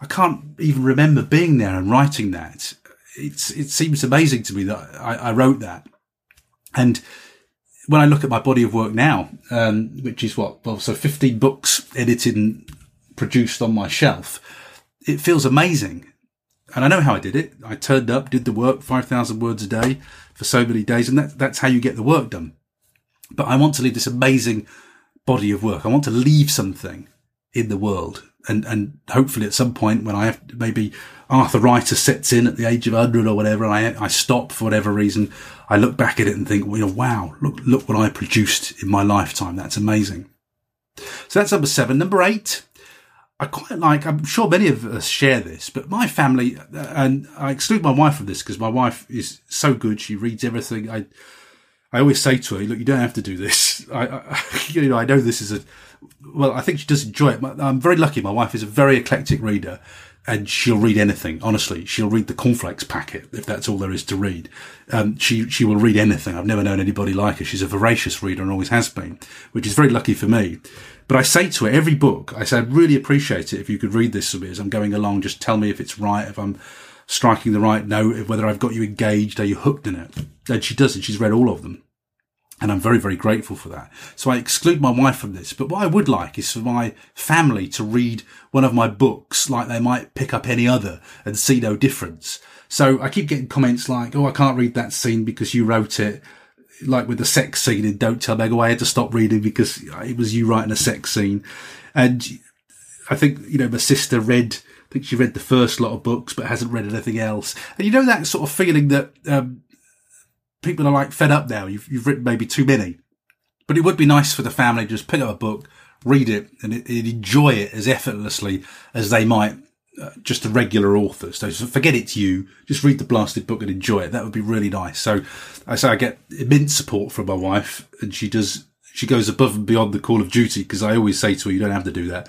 I can't even remember being there and writing that. It's, it seems amazing to me that I, I wrote that. And when I look at my body of work now, um, which is what, well, so 15 books edited and produced on my shelf, it feels amazing. And I know how I did it. I turned up, did the work, 5,000 words a day for so many days. And that, that's how you get the work done. But I want to leave this amazing body of work. I want to leave something in the world. And, and hopefully at some point when I have maybe arthritis sets in at the age of 100 or whatever, and I, I stop for whatever reason, I look back at it and think, well, you know, wow, look, look what I produced in my lifetime. That's amazing. So that's number seven. Number eight, I quite like, I'm sure many of us share this, but my family, uh, and I exclude my wife from this because my wife is so good. She reads everything. I, I always say to her, look, you don't have to do this. I, I you know, I know this is a, well, I think she does enjoy it. I'm very lucky. My wife is a very eclectic reader and she'll read anything. Honestly, she'll read the cornflakes packet if that's all there is to read. Um, she she will read anything. I've never known anybody like her. She's a voracious reader and always has been, which is very lucky for me. But I say to her every book, I say I'd really appreciate it if you could read this for me as I'm going along. Just tell me if it's right, if I'm striking the right note, whether I've got you engaged, are you hooked in it? And she does, and she's read all of them. And I'm very, very grateful for that. So I exclude my wife from this. But what I would like is for my family to read one of my books like they might pick up any other and see no difference. So I keep getting comments like, Oh, I can't read that scene because you wrote it. Like with the sex scene in Don't Tell Meg, oh, I had to stop reading because it was you writing a sex scene. And I think, you know, my sister read, Think she read the first lot of books, but hasn't read anything else. And you know, that sort of feeling that, um, people are like fed up now. You've, you've written maybe too many. But it would be nice for the family to just pick up a book, read it, and, it, and enjoy it as effortlessly as they might uh, just a regular author. So forget it's you. Just read the blasted book and enjoy it. That would be really nice. So I say I get immense support from my wife, and she does. She goes above and beyond the call of duty because I always say to her, "You don't have to do that."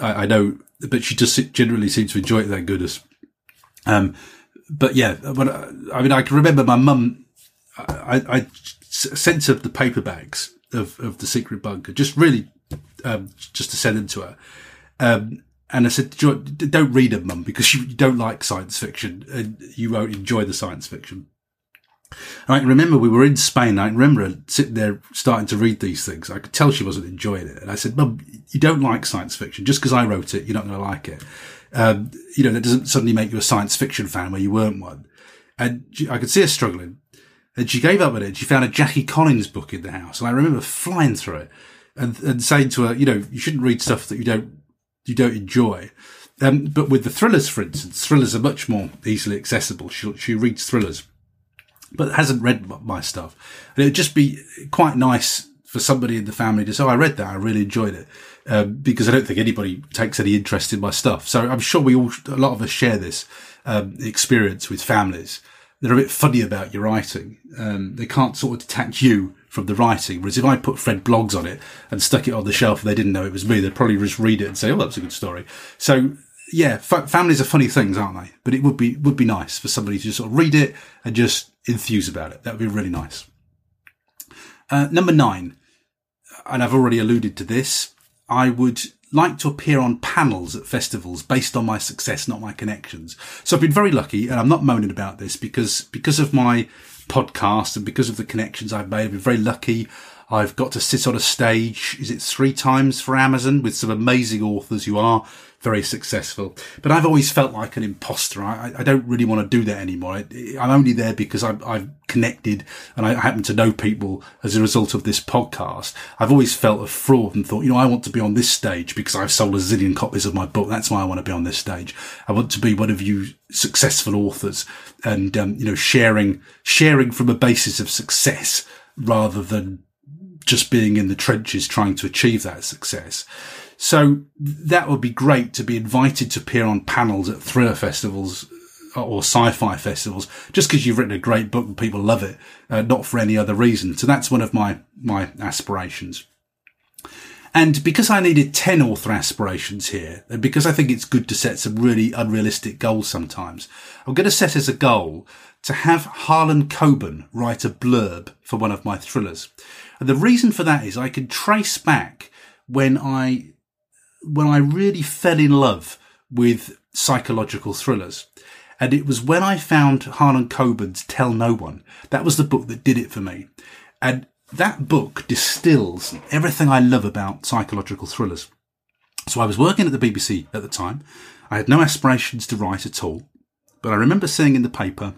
I, I know, but she just generally seems to enjoy it. That goodness. Um, but yeah, when, I mean, I can remember my mum I, I sent her the paper bags of, of the secret bunker, just really, um, just to send them to her. Um, and I said, don't read them, mum, because you don't like science fiction and you won't enjoy the science fiction. And I can remember we were in Spain. I remember her sitting there starting to read these things. I could tell she wasn't enjoying it. And I said, Mum, you don't like science fiction. Just because I wrote it, you're not going to like it. Um, you know, that doesn't suddenly make you a science fiction fan where you weren't one. And I could see her struggling. And she gave up on it. She found a Jackie Collins book in the house. And I remember flying through it and, and saying to her, you know, you shouldn't read stuff that you don't, you don't enjoy. Um, but with the thrillers, for instance, thrillers are much more easily accessible. She, she reads thrillers, but hasn't read my stuff. And it would just be quite nice for somebody in the family to say, oh, I read that. I really enjoyed it. Um, because I don't think anybody takes any interest in my stuff. So I'm sure we all, a lot of us share this, um, experience with families they're a bit funny about your writing. Um, they can't sort of detach you from the writing. Whereas if I put Fred Bloggs on it and stuck it on the shelf and they didn't know it was me, they'd probably just read it and say, "Oh, that's a good story." So yeah, families are funny things, aren't they? But it would be would be nice for somebody to just sort of read it and just enthuse about it. That would be really nice. Uh, number nine, and I've already alluded to this. I would like to appear on panels at festivals based on my success, not my connections. So I've been very lucky and I'm not moaning about this because, because of my podcast and because of the connections I've made, I've been very lucky. I've got to sit on a stage. Is it three times for Amazon with some amazing authors who are very successful. But I've always felt like an imposter. I, I don't really want to do that anymore. I, am only there because I've, I've, connected and I happen to know people as a result of this podcast. I've always felt a fraud and thought, you know, I want to be on this stage because I've sold a zillion copies of my book. That's why I want to be on this stage. I want to be one of you successful authors and, um, you know, sharing, sharing from a basis of success rather than just being in the trenches trying to achieve that success. So that would be great to be invited to appear on panels at thriller festivals or sci-fi festivals just because you've written a great book and people love it, uh, not for any other reason. So that's one of my, my aspirations. And because I needed 10 author aspirations here, and because I think it's good to set some really unrealistic goals sometimes, I'm going to set as a goal to have Harlan Coben write a blurb for one of my thrillers. And the reason for that is I can trace back when I when I really fell in love with psychological thrillers. And it was when I found Harlan Coben's Tell No One. That was the book that did it for me. And that book distills everything I love about psychological thrillers. So I was working at the BBC at the time. I had no aspirations to write at all, but I remember seeing in the paper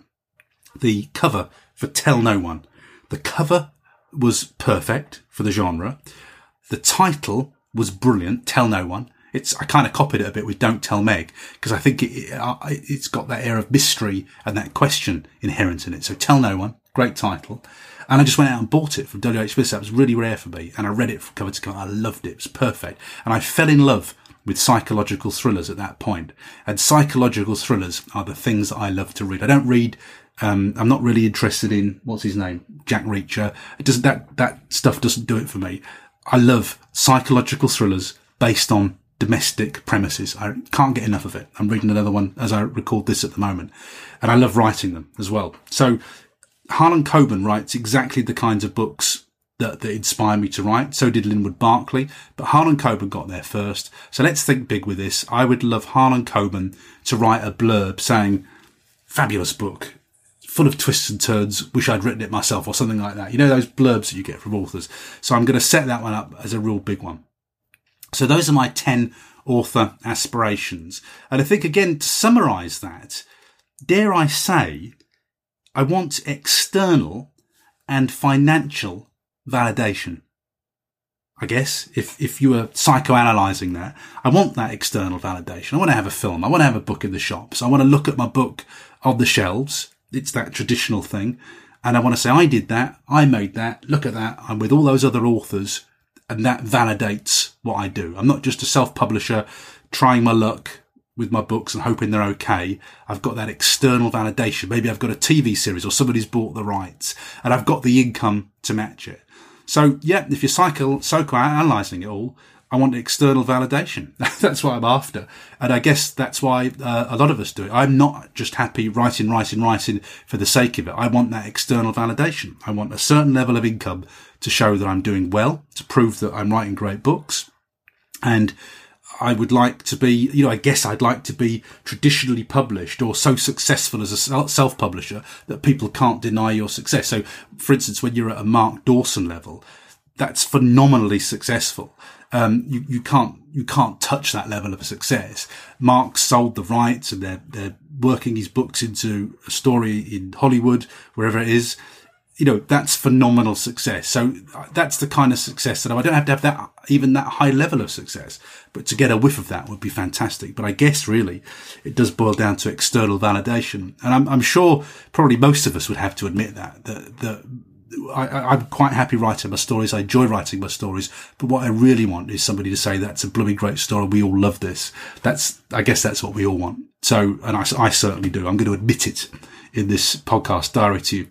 the cover for Tell No One. The cover was perfect for the genre. The title was brilliant, Tell No One. It's, I kind of copied it a bit with Don't Tell Meg because I think it, it, has got that air of mystery and that question inherent in it. So Tell No One, great title. And I just went out and bought it from WH Smith. That was really rare for me. And I read it from cover to cover. I loved it. It was perfect. And I fell in love with psychological thrillers at that point. And psychological thrillers are the things that I love to read. I don't read um, I'm not really interested in what's his name, Jack Reacher. It doesn't that that stuff doesn't do it for me. I love psychological thrillers based on domestic premises. I can't get enough of it. I'm reading another one as I record this at the moment, and I love writing them as well. So Harlan Coben writes exactly the kinds of books that, that inspire me to write. So did Linwood Barclay, but Harlan Coben got there first. So let's think big with this. I would love Harlan Coben to write a blurb saying, fabulous book, full of twists and turns, wish I'd written it myself or something like that. You know, those blurbs that you get from authors. So I'm going to set that one up as a real big one. So those are my 10 author aspirations. And I think again, to summarize that, dare I say, I want external and financial validation. I guess if, if you were psychoanalyzing that, I want that external validation. I want to have a film. I want to have a book in the shops. I want to look at my book on the shelves it's that traditional thing. And I want to say, I did that. I made that. Look at that. I'm with all those other authors and that validates what I do. I'm not just a self-publisher trying my luck with my books and hoping they're okay. I've got that external validation. Maybe I've got a TV series or somebody's bought the rights and I've got the income to match it. So yeah, if you're psycho, psychoanalyzing it all, I want external validation. that's what I'm after. And I guess that's why uh, a lot of us do it. I'm not just happy writing, writing, writing for the sake of it. I want that external validation. I want a certain level of income to show that I'm doing well, to prove that I'm writing great books. And I would like to be, you know, I guess I'd like to be traditionally published or so successful as a self publisher that people can't deny your success. So, for instance, when you're at a Mark Dawson level, that's phenomenally successful um, you, you can't you can't touch that level of success. Mark sold the rights, and they're they're working his books into a story in Hollywood, wherever it is. You know that's phenomenal success. So uh, that's the kind of success that I don't have to have that even that high level of success, but to get a whiff of that would be fantastic. But I guess really it does boil down to external validation, and I'm, I'm sure probably most of us would have to admit that that that I, am quite happy writing my stories. I enjoy writing my stories, but what I really want is somebody to say that's a blooming great story. We all love this. That's, I guess that's what we all want. So, and I, I certainly do. I'm going to admit it in this podcast diary to you.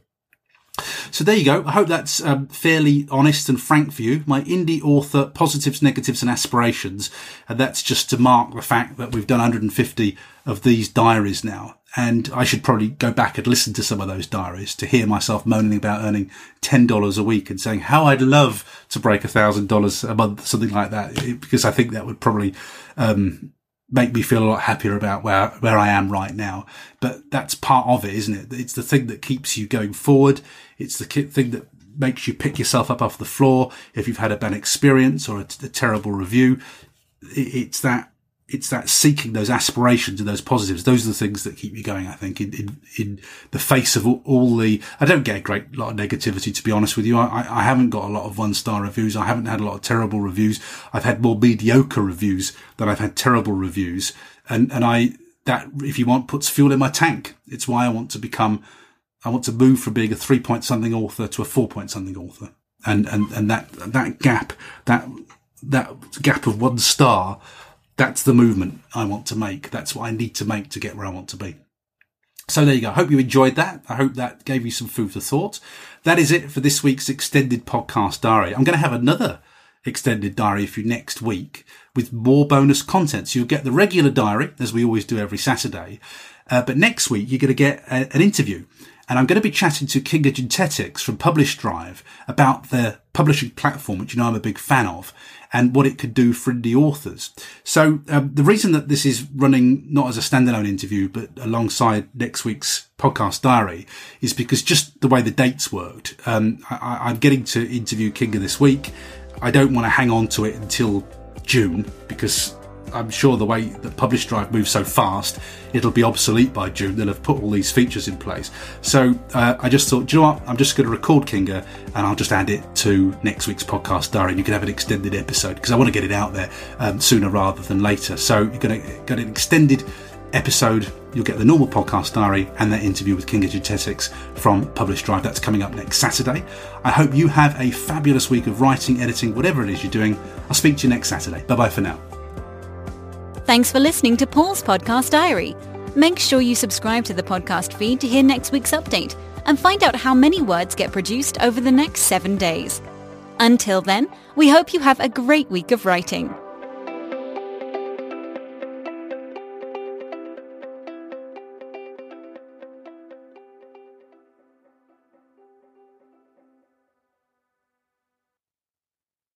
So there you go. I hope that's um, fairly honest and frank for you. My indie author positives, negatives and aspirations. And that's just to mark the fact that we've done 150 of these diaries now. And I should probably go back and listen to some of those diaries to hear myself moaning about earning $10 a week and saying how I'd love to break a thousand dollars a month, something like that, because I think that would probably, um, make me feel a lot happier about where, where I am right now. But that's part of it, isn't it? It's the thing that keeps you going forward. It's the thing that makes you pick yourself up off the floor. If you've had a bad experience or a, a terrible review, it's that it's that seeking those aspirations and those positives. Those are the things that keep you going. I think in in, in the face of all, all, the. I don't get a great lot of negativity to be honest with you. I, I haven't got a lot of one star reviews. I haven't had a lot of terrible reviews. I've had more mediocre reviews than I've had terrible reviews. And and I that if you want puts fuel in my tank. It's why I want to become. I want to move from being a three point something author to a four point something author. And and and that that gap that that gap of one star that's the movement I want to make. That's what I need to make to get where I want to be. So there you go. I hope you enjoyed that. I hope that gave you some food for thought. That is it for this week's extended podcast diary. I'm going to have another extended diary for you next week with more bonus content. So you'll get the regular diary as we always do every Saturday. Uh, but next week you're going to get a, an interview and I'm going to be chatting to Kinga Jentetics from PublishDrive about their publishing platform, which you know I'm a big fan of, and what it could do for indie authors. So um, the reason that this is running not as a standalone interview, but alongside next week's podcast diary is because just the way the dates worked. Um, I, am getting to interview Kinga this week. I don't want to hang on to it until June because I'm sure the way that PublishDrive moves so fast, it'll be obsolete by June. They'll have put all these features in place. So uh, I just thought, you know what? I'm just going to record Kinga and I'll just add it to next week's podcast diary. And you can have an extended episode because I want to get it out there um, sooner rather than later. So you're going to get an extended episode. You'll get the normal podcast diary and that interview with Kinga Jentetics from PublishDrive. That's coming up next Saturday. I hope you have a fabulous week of writing, editing, whatever it is you're doing. I'll speak to you next Saturday. Bye bye for now. Thanks for listening to Paul's Podcast Diary. Make sure you subscribe to the podcast feed to hear next week's update and find out how many words get produced over the next seven days. Until then, we hope you have a great week of writing.